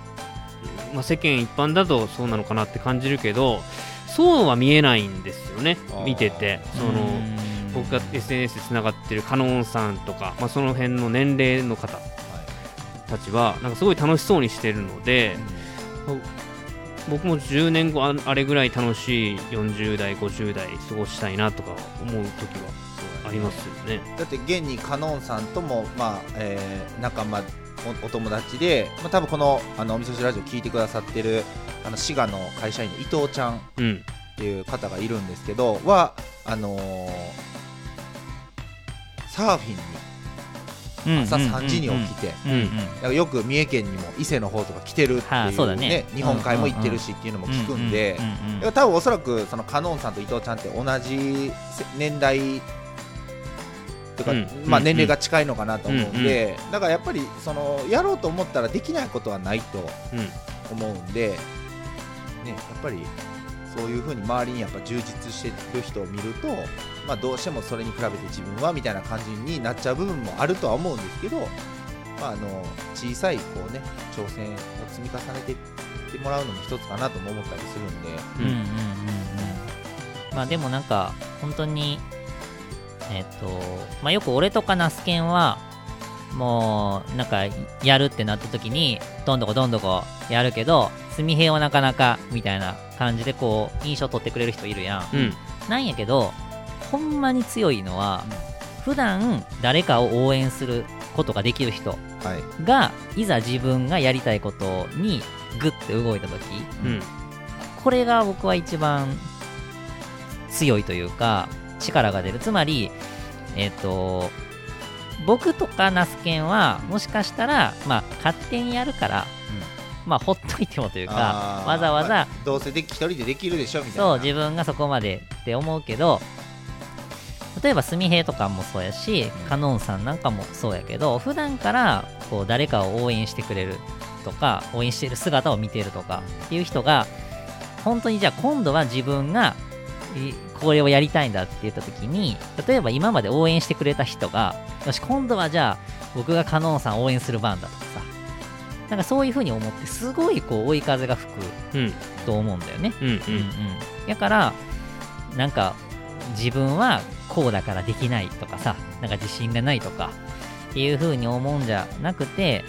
まあ、世間一般だとそうなのかなって感じるけどそうは見えないんですよね見てて。その僕が SNS でつながってるカノンさんとか、まあ、その辺の年齢の方たちはなんかすごい楽しそうにしてるので僕も10年後ああれぐらい楽しい40代50代過ごしたいなとか思う時はありますよね。だって現にカノンさんとも、まあえー仲間おお友達で、まあ、多分このあのお味噌汁ラジオ聞いてくださってるあの滋賀の会社員の伊藤ちゃんっうんていう方がいるんですけどはあのーサーフィンに朝3時に起きて、よく三重県にも伊勢の方とか来てるっていう,、ね日本海も行ってるしっていうのも聞くんで、多分おそらくそのカノンさんと伊藤ちゃんって同じせ年代とか、うん。まあ、うん年齢が近いのかなと思うんで、だからやっぱりそのやろうと思ったらできないことはないとうん。思うんで、ね、やっぱりそういうふうに周りにやっぱ充実してる人を見ると、まあ、どうしてもそれに比べて自分はみたいな感じになっちゃう部分もあるとは思うんですけど、まあ、あの小さいこう、ね、挑戦を積み重ねていってもらうのも一つかなとも思ったりするんで。うん。うんうんうんまあでもなんか本当にえっ、とまあよく俺とかナスケンはもうなんかやるってなった時にどんどこどんどこやるけど純平はなかなかみたいな感じでこう印象取ってくれる人いるやん、うん。なんやけどほんまに強いのは普段誰かを応援することができる人はい。がいざ自分がやりたいことにグッて動いた時うん。これが僕は一番強いというか力が出る。つまりえっ、と僕とかナスケンはもしかしたらまあ勝手にやるから、まあほっといてもというかわざわざ、まあどうせで一人でできるでしょみたいな。そう自分がそこまでって思うけど例えば純平とかもそうやしカノンさんなんかもそうやけど普段からこう誰かを応援してくれるとか応援してる姿を見てるとかっていう人が本当にじゃあ今度は自分がいこれをやりたいんだって言った時に例えば今まで応援してくれた人がよし今度はじゃあ僕がカノンさん応援する番だとかさなんかそういう風に思ってすごいこう追い風が吹くうん。と思うんだよね。うん。うんうんうん、だからなんか自分はこうだからできないとかさなんか自信がないとかっていう風に思うんじゃなくて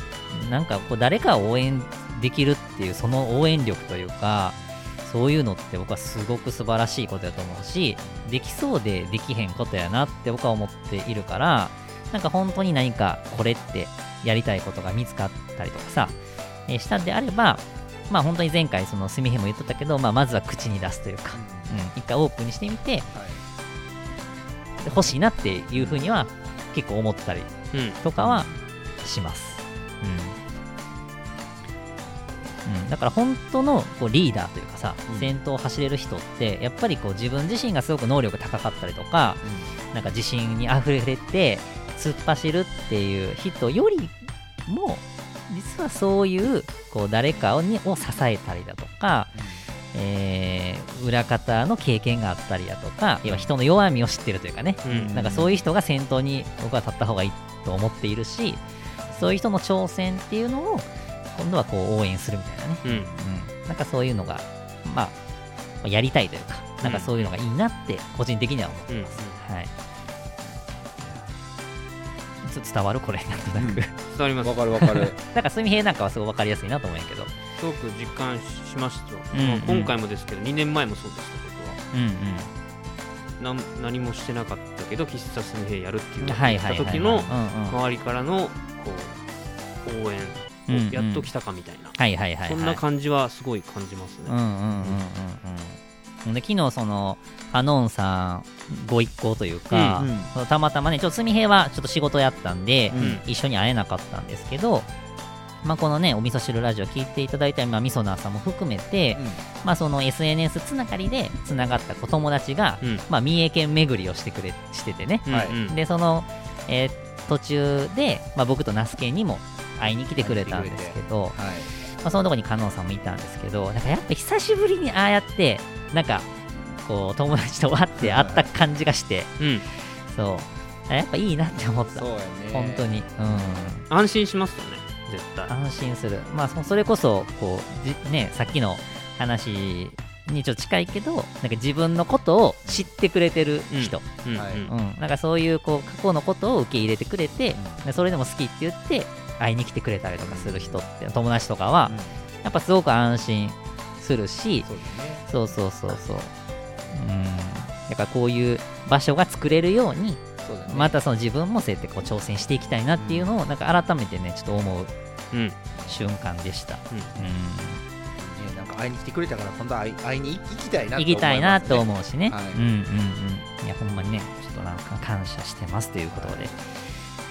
なんかこう誰かを応援できるっていうその応援力というかそういうのって僕はすごく素晴らしいことやと思うしできそうでできへんことやなって僕は思っているからなんか本当に何かこれってやりたいことが見つかったりとかさ、えーしたんであればまあ本当に前回そのすみへも言っとったけど、まあ、まずは口に出すというか、うん、一回オープンにしてみて、で欲しいなっていうふうには結構思ったりうん。とかはします。うん。うん、だから本当のこうリーダーというかさ、うん。先頭を走れる人ってやっぱりこう自分自身がすごく能力高かったりとかなんか自信にあふれて突っ走るっていう人よりも実はそういうこう誰かをにを支えたりだとか、えー裏方の経験があったりだとか要は人の弱みを知ってるというかね、うん。なんかそういう人が先頭に僕は立った方がいいと思っているしそういう人の挑戦っていうのを今度はこう応援するみたいなね、うん。うん、なんかそういうのがまあやりたいというかなんかそういうのがいいなって個人的には思ってうん。ます、はいつ伝わるこれなんとなく、うん。伝わります。わかるわかる。なんか純平なんかはすごい分かりやすいなと思うんやけどすごく実感しました、うんまあ今回もですけど2年前もそうでしたうんうん。僕はなん何もしてなかったけど喫茶すみへやるっていうのをった時のうんうん。周りからのこう応援やっと来たかみたいな、はいはいはいはい。そんな感じはすごい感じますね、うんうんうんうんうん。で昨日そのハノンさんご一行というか、うんうん。たまたまねちょっと純平はちょっと仕事やったんで、うん。一緒に会えなかったんですけどまあ、このね、お味噌汁ラジオ聞いていただいた、まあ、みそなーさんも含めて、まあ、その SNS つながりでつながったお友達が、うん。まあ、三重県巡りをしてくれしててね、はいうん。うんでその、えー途中で、まあ、僕と那須家にも会いに来てくれたんですけど、はい。まあ、そのとこに加納さんもいたんですけどなんかやっぱ久しぶりにああやってなんかこう友達と会って会った感じがしてうん。そう。やっぱいいなって思った。ね。本当に。うん。安心しますよね絶対安心する。まあそそれこそこうじねさっきの話にちょっと近いけどなんか自分のことを知ってくれてる人、うん。はい。うん。うん。なんかそういうこう過去のことを受け入れてくれて、でそれでも好きって言って会いに来てくれたりとかする人って友達とかは、うん。やっぱすごく安心するしそうそうそうそうそう。うん。だからこういう場所が作れるようにそうだね。またその自分もそうやってこう挑戦していきたいなっていうのをなんか改めてねちょっと思ううん。瞬間でした、うん。うん。ねなんか会いに来てくれたから今度は会いに行きたいな行きたいなとう思うしね、はい。うんうんうん。いやほんまにねちょっとなんか感謝してますということで。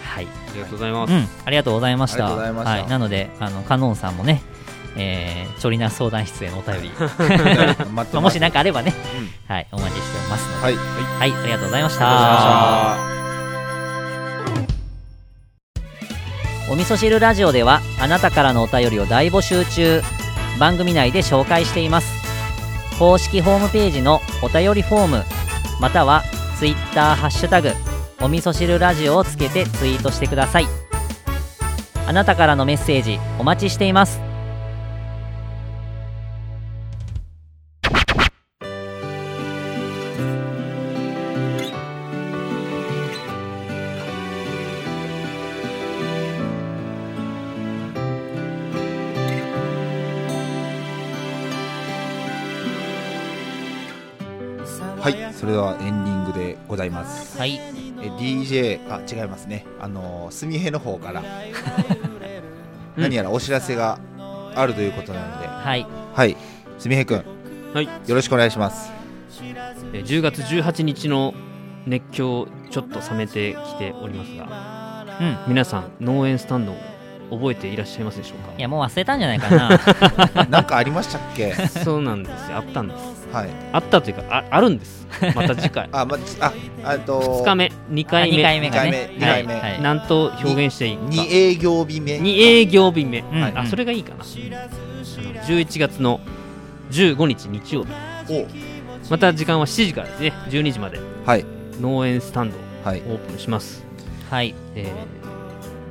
はい、ありがとうございます、うん、ありがとうございました。ありがとうございました。はい、なのであのカノンさんもねえー、チョリナ相談室へのお便り、まあ、もし何かあればね、うん。はい、お待ちしておりますので、はい。はい、ありがとうございました。お味噌汁ラジオではあなたからのお便りを大募集中。番組内で紹介しています。公式ホームページのお便りフォーム。またはツイッターハッシュタグ。お味噌汁ラジオをつけてツイートしてください。あなたからのメッセージお待ちしていますそれではエンディングでございます。はい。え DJ あ違いますね。あのすみへの方から。何やらお知らせがあるということなので。はい。はい。すみへくん。はい。よろしくお願いします。えー10月18日の熱狂ちょっと冷めてきておりますが。うん。皆さん農園スタンドを覚えていらっしゃいますでしょうか？いやもう忘れたんじゃないかな。なんかありましたっけ？そうなんですよ。あったんですはい。あったというかああるんです。また次回。あまああと2日目。2回目。2回目がね。二回目。はい。はい。なんと表現していいか。2営業日目。2営業日目、んうん。はい。あそれがいいかな、あの11月の15日日曜日。お。また時間は7時からですね。12時まで。はい。農園スタンドオープンします、はい。えー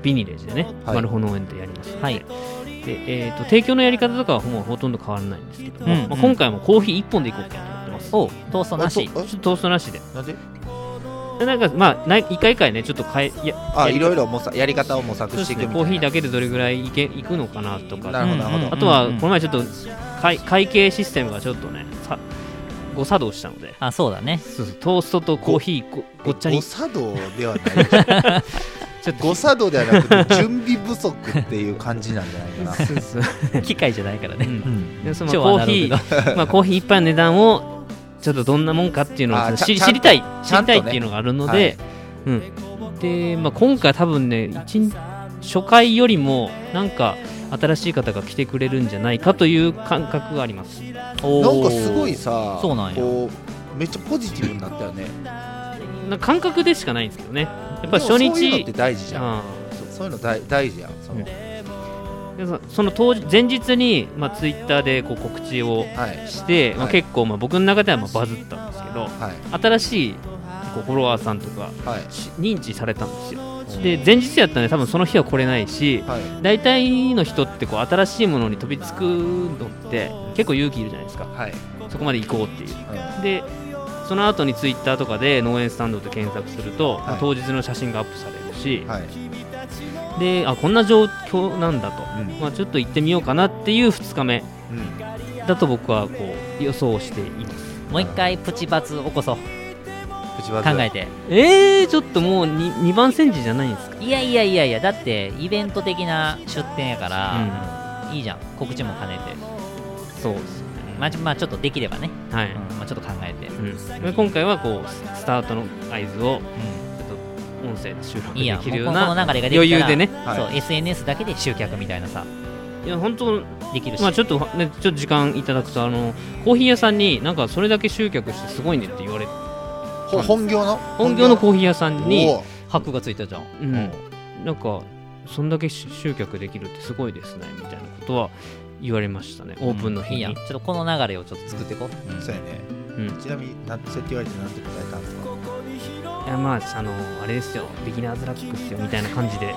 ビニレージでね、はい。マルホ農園でやりますはいでえー、と提供のやり方とかはもうほとんど変わらないんですけど。も、うん。まあ、今回もコーヒー1本でいこうかと思ってます。おトーストなし。あちょっとトーストなしで。なんででなんかまあない一回一回ねちょっと変えいやあいろいろ模索やり方を模索していくみたいな。コーヒーだけでどれぐらいいけいくのかなとか。なるほどなるほど。うんあとはうんこの前ちょっと会会計システムがちょっとねさ誤作動したので。あそうだね。そうそう。トーストとコーヒーごごっちゃに誤作動ではない。ちょっと誤作動ではなくて 準備不足っていう感じなんじゃな。いかなそうそう。機械じゃないからね、うん。うん。でその超コーヒー、まあ、コーヒー一杯の値段をちょっとどんなもんかっていうのをあ知りたい知りたいっていうのがあるので、うん。で、まあ、今回多分ね初回よりもなんか新しい方が来てくれるんじゃないかという感覚があります。なんかすごいさそうなんやこうめっちゃポジティブになったよね。な感覚でしかないんですけどね。やっぱり初でもそういうのっ日て大事じゃん。あそそういうの大大事やんその、うん。でそその当日前日に、まあ、ツイッターでこう告知をはい。して、まあ、はい。結構、まあ、僕の中ではまあバズったんですけどはい。新しいこうフォロワーさんとかはい。し認知されたんですよ。で前日やったらね多分その日は来れないしはい。大体の人ってこう新しいものに飛びつくのって結構勇気いるじゃないですか。はい、そこまで行こうっていう。うん。でその後にツイッターとかで農園スタンドって検索すると、はい。当日の写真がアップされるし、はい。であこんな状況なんだと、うん。まあ、ちょっと行ってみようかなっていう2日目うん。だと僕はこう予想しています。もう一回プチバツ起こそう考えて。えー、ちょっともう 2, 2番煎じじゃないんですか？いやいやいやいやだってイベント的な出店やから、いいじゃん。告知も兼ねて、そうですまあ、ちょまあちょっとできればね、はい、うんまあ、ちょっと考えて、うん。で今回はこうススタートの合図をうちょっと音声で収録できるような余裕でね。はい。そう SNS だけで集客みたいなさ。いや本当できるし、まあちょっとねちょっと時間いただくとあのコーヒー屋さんになんかそれだけ集客してすごいねって言われてほ本業の？本業のコーヒー屋さんにハックがついたじゃん。うん。なんかそんだけ集客できるってすごいですねみたいなことは言われましたね。オープンの日に、いいやんちょっとこの流れをちょっと作っていこう、うん。そうやね。うんちなみになんそうやって言われてなんて答えたんですか？いやまああのあれですよ。ビギナーズラックっすよみたいな感じで。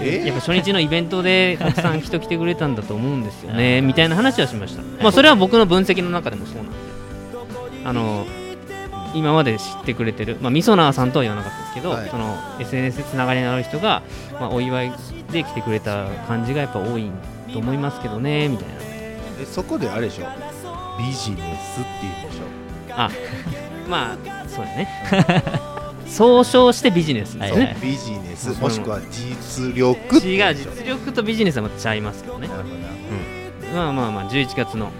え？やっぱ初日のイベントでたくさん人来てくれたんだと思うんですよね。みたいな話はしました。まあそれは僕の分析の中でもそうなんで。あの今まで知ってくれてる、まあ、みそなーさんとは言わなかったですけど、はい。その SNS でつながりのある人が、まあ、お祝いで来てくれた感じがやっぱ多いと思いますけどねみたいな。えそこであれでしょ。ビジネスって言うんでしあ まあそうやね。総称してビジネスですょ、ね、はい。ビジネスもしくは実力違う実力とビジネスはまたちゃいますけどね。なるほどなまあまあまあ11月の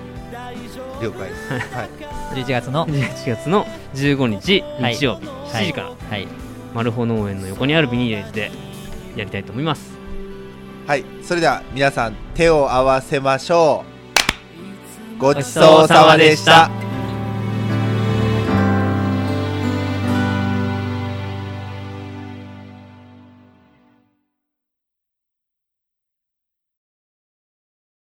了解です。はい。11月の？11月の15日はい。日曜日、7時から。はい。マルホ農園の横にあるビニーレージでやりたいと思います。はい、それでは皆さん手を合わせましょう。ごちそうさまでした